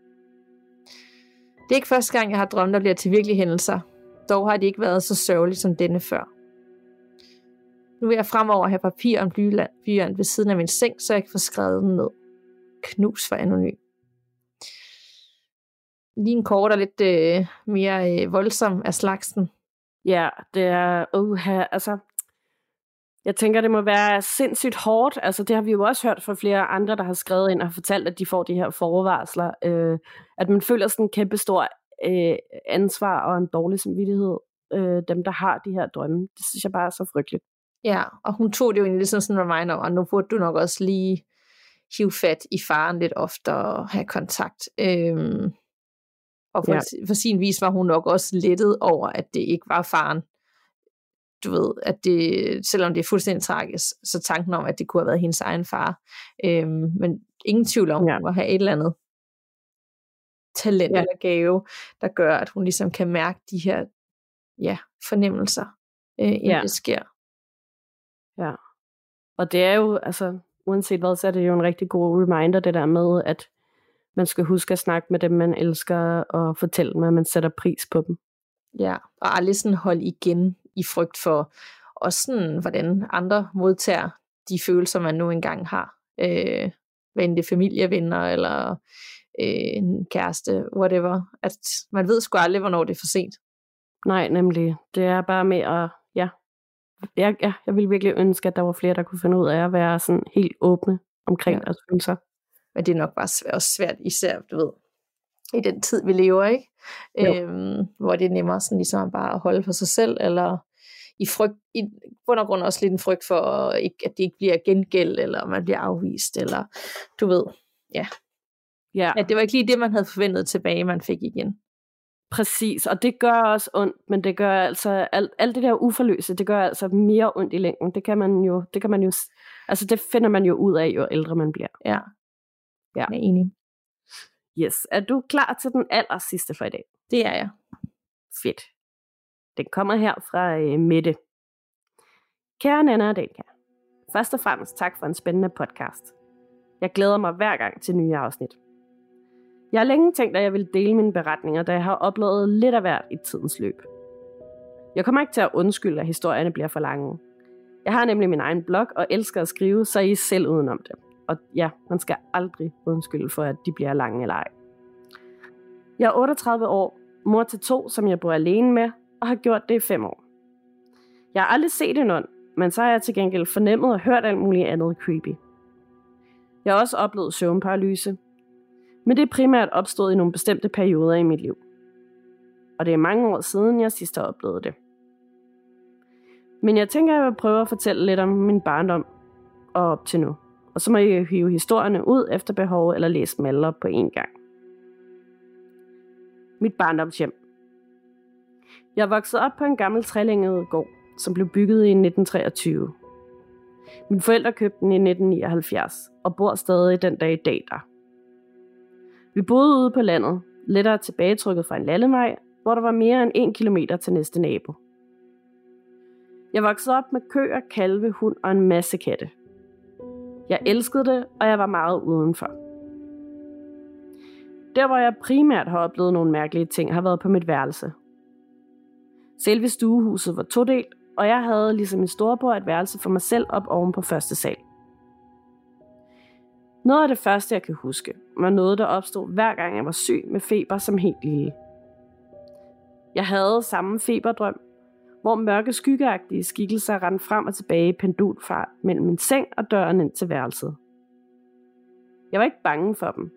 Det er ikke første gang, jeg har drømme, der bliver til virkelige hændelser, dog har det ikke været så sørgeligt som denne før. Nu vil jeg fremover have papir om en blyant ved siden af min seng, så jeg kan få skrevet den ned. Knus for anonym. lige en kort og lidt øh, mere øh, voldsom af slagsen. Ja, det er, uh, altså, jeg tænker, det må være sindssygt hårdt. Altså, det har vi jo også hørt fra flere andre, der har skrevet ind og fortalt, at de får de her forvarsler. Øh, at man føler sådan en kæmpe stor øh, ansvar og en dårlig samvittighed. Øh, dem, der har de her drømme. Det synes jeg bare er så frygteligt. Ja, og hun tog det jo egentlig sådan en reminder, og nu burde du nok også lige hive fat i faren lidt oftere og have kontakt. Øhm, og for, ja. for sin vis var hun nok også lettet over, at det ikke var faren. Du ved, at det, selvom det er fuldstændig tragisk, så tanken om, at det kunne have været hendes egen far. Øhm, men ingen tvivl om, ja. at have et eller andet talent ja. eller gave, der gør, at hun ligesom kan mærke de her ja, fornemmelser, øh, inden ja. det sker. Ja. Og det er jo, altså, uanset hvad, så er det jo en rigtig god reminder, det der med, at man skal huske at snakke med dem, man elsker, og fortælle dem, at man sætter pris på dem. Ja, og aldrig sådan holde igen i frygt for, og sådan, hvordan andre modtager de følelser, man nu engang har. Øh, hvad det er familievenner, eller øh, en kæreste, whatever. At man ved sgu aldrig, hvornår det er for sent. Nej, nemlig. Det er bare med at, ja, jeg, ja, jeg ville virkelig ønske, at der var flere, der kunne finde ud af at være sådan helt åbne omkring ja. deres følelser. Men det er nok bare svært, også svært, især, du ved, i den tid, vi lever, ikke? Øhm, hvor det er nemmere sådan ligesom bare at holde for sig selv, eller i frygt, i bund og grund også lidt en frygt for, at det ikke bliver gengæld, eller man bliver afvist, eller du ved, ja. Ja. ja. det var ikke lige det, man havde forventet tilbage, man fik igen. Præcis, og det gør også ondt, men det gør altså, alt, alt det der uforløse, det gør altså mere ondt i længden. Det kan man jo, det kan man jo, altså det finder man jo ud af, jo ældre man bliver. Ja, ja. jeg er enig. Yes, er du klar til den aller sidste for i dag? Det er jeg. Fedt. Den kommer her fra øh, Mette. Kære Nana og Danica, først og fremmest tak for en spændende podcast. Jeg glæder mig hver gang til nye afsnit. Jeg har længe tænkt, at jeg vil dele mine beretninger, da jeg har oplevet lidt af hvert i tidens løb. Jeg kommer ikke til at undskylde, at historierne bliver for lange. Jeg har nemlig min egen blog og elsker at skrive, så I er selv udenom det. Og ja, man skal aldrig undskylde for, at de bliver lange eller ej. Jeg er 38 år, mor til to, som jeg bor alene med, og har gjort det i fem år. Jeg har aldrig set en ånd, men så har jeg til gengæld fornemmet og hørt alt muligt andet creepy. Jeg har også oplevet søvnparalyse, men det er primært opstået i nogle bestemte perioder i mit liv. Og det er mange år siden, jeg sidst har oplevet det. Men jeg tænker, at jeg vil prøve at fortælle lidt om min barndom og op til nu. Og så må jeg hive historierne ud efter behov eller læse dem alle op på én gang. Mit barndomshjem. Jeg voksede op på en gammel trælænget gård, som blev bygget i 1923. Mine forældre købte den i 1979 og bor stadig den dag i dag der. Vi boede ude på landet, lettere tilbagetrykket fra en landevej, hvor der var mere end en kilometer til næste nabo. Jeg voksede op med køer, kalve, hund og en masse katte. Jeg elskede det, og jeg var meget udenfor. Der, hvor jeg primært har oplevet nogle mærkelige ting, har været på mit værelse. Selve stuehuset var todelt, og jeg havde ligesom en storebror et værelse for mig selv op oven på første sal. Noget af det første, jeg kan huske, var noget, der opstod hver gang jeg var syg med feber som helt lille. Jeg havde samme feberdrøm, hvor mørke skyggeagtige skikkelser rendte frem og tilbage i pendulfart mellem min seng og døren ind til værelset. Jeg var ikke bange for dem.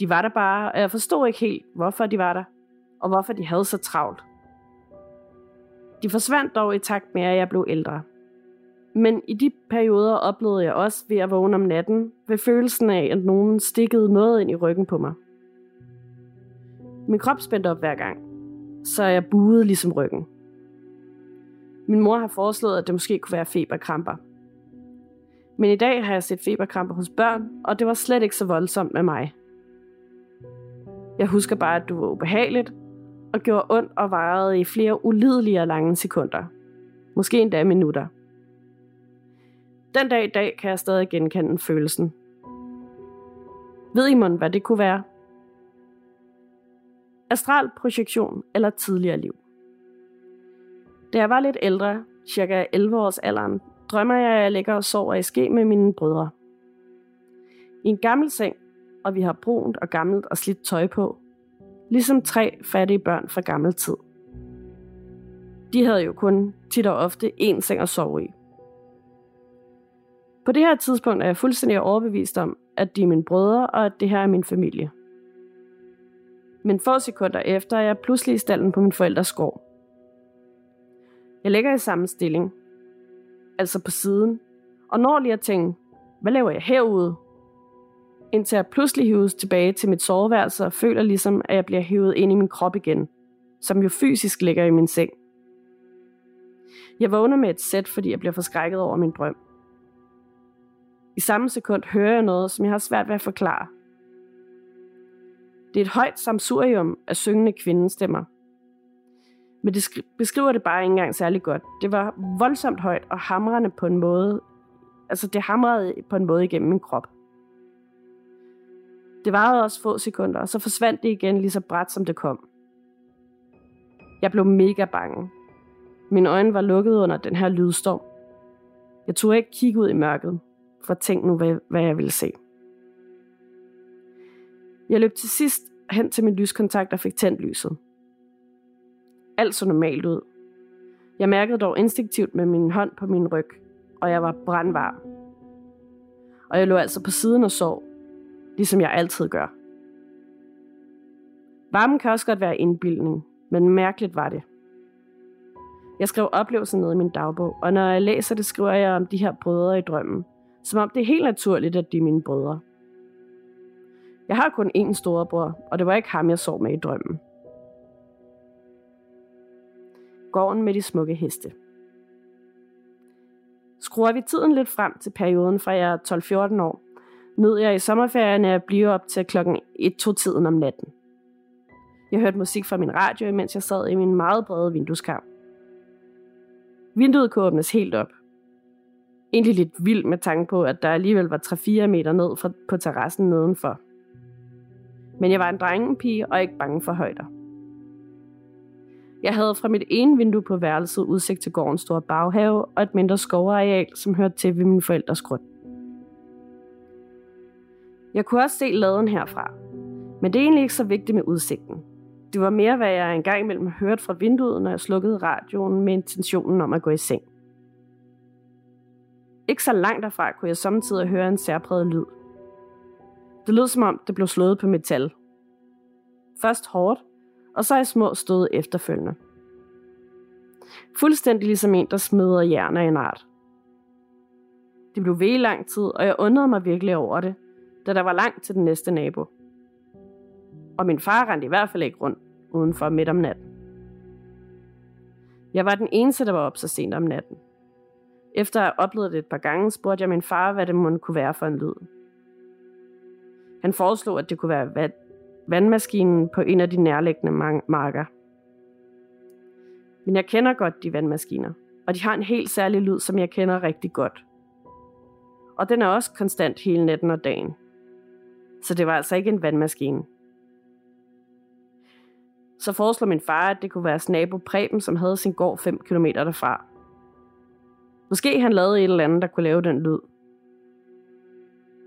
De var der bare, og jeg forstod ikke helt, hvorfor de var der, og hvorfor de havde så travlt. De forsvandt dog i takt med, at jeg blev ældre – men i de perioder oplevede jeg også ved at vågne om natten ved følelsen af, at nogen stikkede noget ind i ryggen på mig. Min krop spændte op hver gang, så jeg buede ligesom ryggen. Min mor har foreslået, at det måske kunne være feberkramper. Men i dag har jeg set feberkramper hos børn, og det var slet ikke så voldsomt med mig. Jeg husker bare, at du var ubehageligt, og gjorde ondt og varede i flere ulidelige og lange sekunder. Måske endda minutter. Den dag i dag kan jeg stadig genkende følelsen. Ved I mon, hvad det kunne være? Astral projektion eller tidligere liv. Da jeg var lidt ældre, cirka 11 års alderen, drømmer jeg, at jeg ligger og sover i ske med mine brødre. I en gammel seng, og vi har brunt og gammelt og slidt tøj på. Ligesom tre fattige børn fra gammel tid. De havde jo kun tit og ofte én seng at sove i. På det her tidspunkt er jeg fuldstændig overbevist om, at de er mine brødre, og at det her er min familie. Men få sekunder efter er jeg pludselig i stallen på min forældres gård. Jeg ligger i samme stilling, altså på siden, og når lige at tænke, hvad laver jeg herude? Indtil jeg pludselig hives tilbage til mit soveværelse og føler ligesom, at jeg bliver hævet ind i min krop igen, som jo fysisk ligger i min seng. Jeg vågner med et sæt, fordi jeg bliver forskrækket over min drøm. I samme sekund hører jeg noget, som jeg har svært ved at forklare. Det er et højt samsurium af syngende kvindestemmer. Men det beskriver det bare ikke engang særlig godt. Det var voldsomt højt og hamrende på en måde. Altså det hamrede på en måde igennem min krop. Det varede også få sekunder, og så forsvandt det igen lige så bræt som det kom. Jeg blev mega bange. Mine øjne var lukket under den her lydstorm. Jeg turde ikke kigge ud i mørket, for tænk nu, hvad, hvad jeg ville se. Jeg løb til sidst hen til min lyskontakt og fik tændt lyset. Alt så normalt ud. Jeg mærkede dog instinktivt med min hånd på min ryg, og jeg var brandvarm. Og jeg lå altså på siden og sov, ligesom jeg altid gør. Varmen kan også godt være indbildning, men mærkeligt var det. Jeg skrev oplevelsen ned i min dagbog, og når jeg læser det, skriver jeg om de her brødre i drømmen, som om det er helt naturligt, at de er mine brødre. Jeg har kun én storebror, og det var ikke ham, jeg sov med i drømmen. Gården med de smukke heste. Skruer vi tiden lidt frem til perioden fra jeg er 12-14 år, nød jeg i sommerferien at blive op til klokken 1-2 tiden om natten. Jeg hørte musik fra min radio, mens jeg sad i min meget brede vindueskarm. Vinduet kunne åbnes helt op. Egentlig lidt vild med tanke på, at der alligevel var 3-4 meter ned fra, på terrassen nedenfor. Men jeg var en drengepige og ikke bange for højder. Jeg havde fra mit ene vindue på værelset udsigt til gårdens store baghave og et mindre skovareal, som hørte til ved min forældres grund. Jeg kunne også se laden herfra, men det er egentlig ikke så vigtigt med udsigten. Det var mere, hvad jeg engang imellem hørte fra vinduet, når jeg slukkede radioen med intentionen om at gå i seng. Ikke så langt derfra kunne jeg samtidig høre en særpræget lyd. Det lød som om, det blev slået på metal. Først hårdt, og så i små stød efterfølgende. Fuldstændig ligesom en, der smider jern af en art. Det blev ved i lang tid, og jeg undrede mig virkelig over det, da der var langt til den næste nabo. Og min far rendte i hvert fald ikke rundt udenfor midt om natten. Jeg var den eneste, der var op så sent om natten. Efter at have oplevet det et par gange, spurgte jeg min far, hvad det måtte kunne være for en lyd. Han foreslog, at det kunne være vandmaskinen på en af de nærliggende marker. Men jeg kender godt de vandmaskiner, og de har en helt særlig lyd, som jeg kender rigtig godt. Og den er også konstant hele natten og dagen. Så det var altså ikke en vandmaskine. Så foreslår min far, at det kunne være nabo Preben, som havde sin gård 5 km derfra. Måske han lavede et eller andet, der kunne lave den lyd.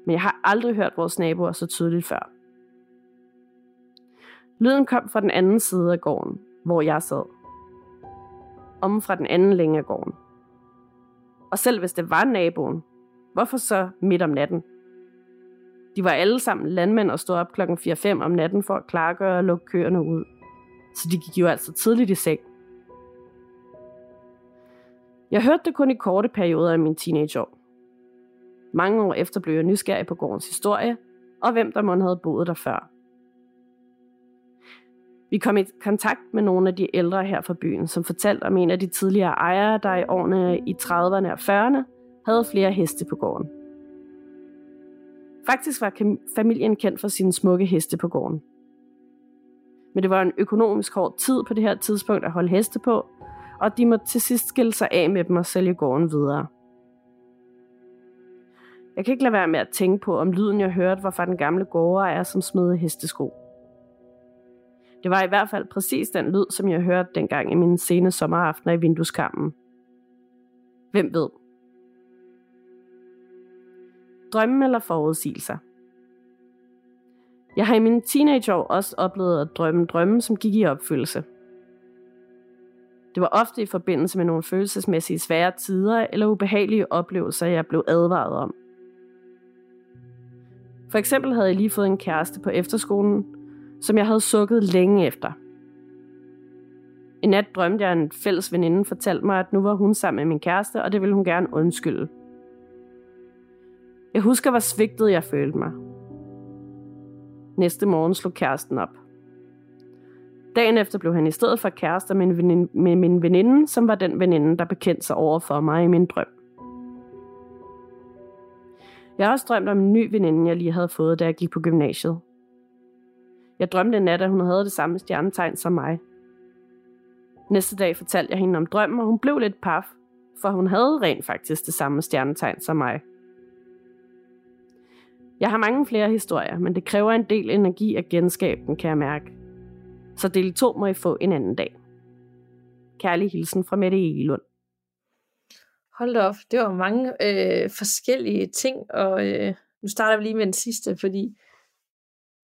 Men jeg har aldrig hørt vores naboer så tydeligt før. Lyden kom fra den anden side af gården, hvor jeg sad. Om fra den anden længe af gården. Og selv hvis det var naboen, hvorfor så midt om natten? De var alle sammen landmænd og stod op klokken 4-5 om natten for at klargøre og lukke køerne ud. Så de gik jo altså tidligt i seng. Jeg hørte det kun i korte perioder af min teenageår. Mange år efter blev jeg nysgerrig på gårdens historie, og hvem der måtte havde boet der før. Vi kom i kontakt med nogle af de ældre her fra byen, som fortalte om en af de tidligere ejere, der i årene i 30'erne og 40'erne havde flere heste på gården. Faktisk var familien kendt for sine smukke heste på gården. Men det var en økonomisk hård tid på det her tidspunkt at holde heste på, og de må til sidst skille sig af med dem og sælge gården videre. Jeg kan ikke lade være med at tænke på, om lyden jeg hørte var fra den gamle gårdejer, som smed hestesko. Det var i hvert fald præcis den lyd, som jeg hørte dengang i mine sene sommeraftener i vindueskammen. Hvem ved? Drømme eller forudsigelser? Jeg har i mine teenageår også oplevet at drømme drømme, som gik i opfyldelse. Det var ofte i forbindelse med nogle følelsesmæssige svære tider eller ubehagelige oplevelser, jeg blev advaret om. For eksempel havde jeg lige fået en kæreste på efterskolen, som jeg havde sukket længe efter. En nat drømte jeg, at en fælles veninde fortalte mig, at nu var hun sammen med min kæreste, og det ville hun gerne undskylde. Jeg husker, hvor svigtet jeg følte mig. Næste morgen slog kæresten op. Dagen efter blev han i stedet for kærester med, veninde, med min veninde, som var den veninde, der bekendte sig over for mig i min drøm. Jeg har også drømt om en ny veninde, jeg lige havde fået, da jeg gik på gymnasiet. Jeg drømte en nat, at hun havde det samme stjernetegn som mig. Næste dag fortalte jeg hende om drømmen, og hun blev lidt paf, for hun havde rent faktisk det samme stjernetegn som mig. Jeg har mange flere historier, men det kræver en del energi at genskabe den, kan jeg mærke. Så del 2 må I få en anden dag. Kærlig hilsen fra Mette Egelund. Hold da op, det var mange øh, forskellige ting, og øh, nu starter vi lige med den sidste, fordi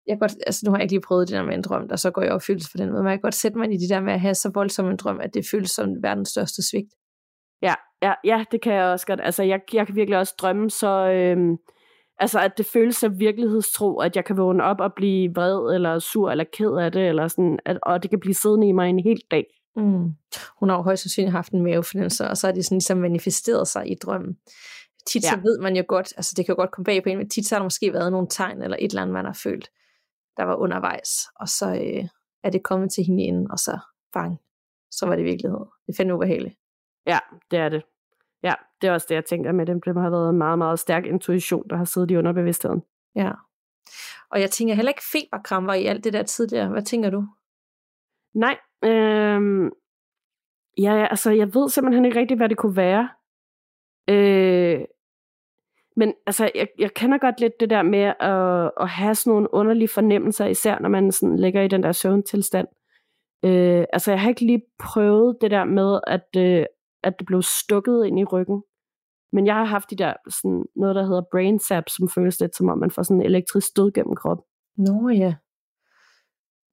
jeg godt, altså nu har jeg ikke lige prøvet det der med en drøm, der så går i opfyldelse på den måde, men jeg kan godt sætte mig i det der med at have så voldsom en drøm, at det føles som verdens største svigt. Ja, ja, ja, det kan jeg også godt. Altså, jeg, jeg kan virkelig også drømme så... Øh, altså, at det føles så virkelighedstro, at jeg kan vågne op og blive vred, eller sur, eller ked af det, eller sådan, at, og det kan blive siddende i mig en hel dag. Mm. Hun har jo højst sandsynligt haft en mavefornemmelse, og så er det sådan ligesom manifesteret sig i drømmen. Tit ja. så ved man jo godt, altså det kan jo godt komme bag på en, men tit så har der måske været nogle tegn, eller et eller andet, man har følt, der var undervejs, og så øh, er det kommet til hende inden, og så bang, så var det virkelighed. Det fandt ubehageligt. Ja, det er det. Ja, det er også det, jeg tænker med dem. Det har været en meget, meget stærk intuition, der har siddet i underbevidstheden. Ja. Og jeg tænker heller ikke feberkramper i alt det der tidligere. Hvad tænker du? Nej, øh, ja, altså jeg ved simpelthen ikke rigtigt, hvad det kunne være. Øh, men altså, jeg, jeg kender godt lidt det der med at, at have sådan nogle underlige fornemmelser, især når man sådan ligger i den der søvntilstand. Øh, altså, jeg har ikke lige prøvet det der med, at, øh, at det blev stukket ind i ryggen. Men jeg har haft de der, sådan noget, der hedder brain sap, som føles lidt som om, man får sådan en elektrisk stød gennem kroppen. Nå ja.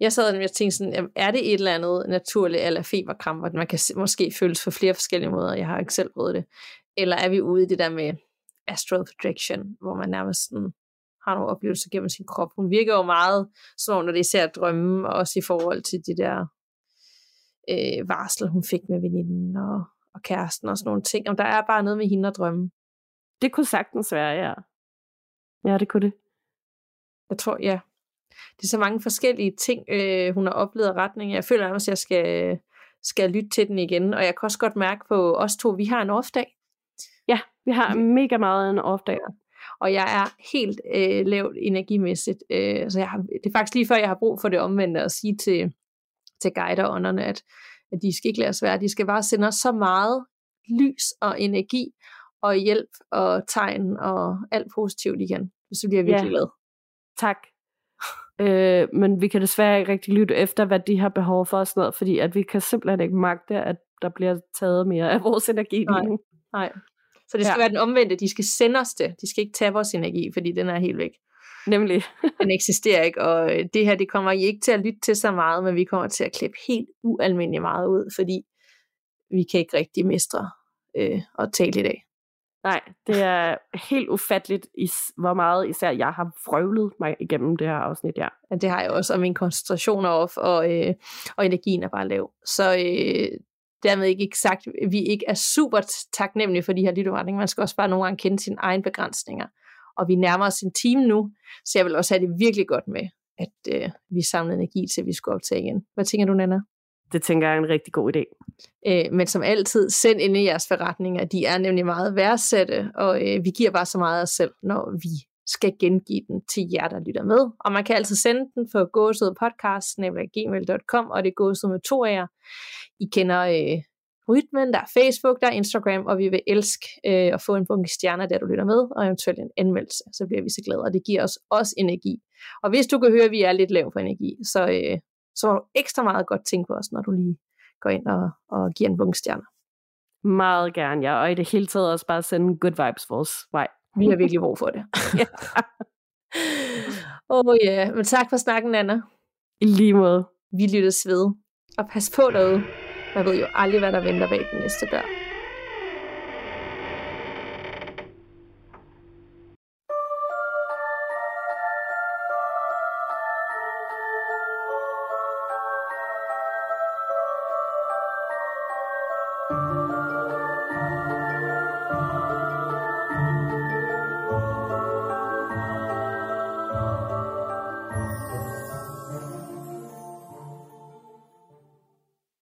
Jeg sad og tænkte sådan, er det et eller andet naturligt eller feberkramper, man kan måske føles på flere forskellige måder, jeg har ikke selv prøvet det. Eller er vi ude i det der med astral projection, hvor man nærmest sådan har nogle oplevelser gennem sin krop. Hun virker jo meget sådan, når det især drømme, også i forhold til det der øh, varsel, hun fik med veninden og, og kæresten og sådan nogle ting. Om der er bare noget med hende at drømme. Det kunne sagtens være, ja. Ja, det kunne det. Jeg tror, ja. Det er så mange forskellige ting, øh, hun har oplevet retning. Jeg føler nærmest, at jeg skal, skal lytte til den igen. Og jeg kan også godt mærke på os to, vi har en off-dag. Ja, vi har mega meget en off-dag. Og jeg er helt øh, lavt energimæssigt. Øh, så jeg har, det er faktisk lige før, jeg har brug for det omvendte at sige til, til guider at, at de skal ikke lade os være. De skal bare sende os så meget lys og energi og hjælp og tegn og alt positivt igen. Så bliver jeg virkelig ja. glad. Tak. øh, men vi kan desværre ikke rigtig lytte efter, hvad de har behov for og sådan noget, fordi at vi kan simpelthen ikke magte, at der bliver taget mere af vores energi nej, Nej, så det skal ja. være den omvendte. De skal sende os det. De skal ikke tage vores energi, fordi den er helt væk. Nemlig. (laughs) den eksisterer ikke, og øh, det her, det kommer I ikke til at lytte til så meget, men vi kommer til at klippe helt ualmindeligt meget ud, fordi vi kan ikke rigtig mestre øh, at tale i dag. Nej, det er helt ufatteligt, hvor meget især jeg har frøvlet mig igennem det her afsnit, ja. ja det har jeg også, og min koncentration er off, og, øh, og energien er bare lav. Så øh, dermed ikke sagt, at vi ikke er super taknemmelige for de her lytteretninger. Man skal også bare nogle gange kende sine egne begrænsninger. Og vi nærmer os en time nu, så jeg vil også have det virkelig godt med, at øh, vi samler energi til, at vi skal optage igen. Hvad tænker du, Nana? Det tænker jeg er en rigtig god idé. Øh, men som altid, send ind i jeres forretninger. De er nemlig meget værdsatte, og øh, vi giver bare så meget af os selv, når vi skal gengive den til jer, der lytter med. Og man kan altid sende den på gåsødpodcast.gmail.com, og det er gåsød med to af jer. I kender øh, rytmen, der er Facebook, der er Instagram, og vi vil elske øh, at få en bunke stjerner, der du lytter med, og eventuelt en anmeldelse, så bliver vi så glade, og det giver os også energi. Og hvis du kan høre, at vi er lidt lav på energi, så, øh, så har du ekstra meget godt tænke på os, når du lige går ind og, og giver en bunke stjerner. Meget gerne, ja. Og i det hele taget også bare sende good vibes vores vej. Vi har virkelig brug for det. (laughs) (laughs) Åh oh, ja, yeah. men tak for snakken, Anna. I lige måde. Vi lyttes ved. Og pas på derude. Man ved jo aldrig, hvad der venter bag den næste dør.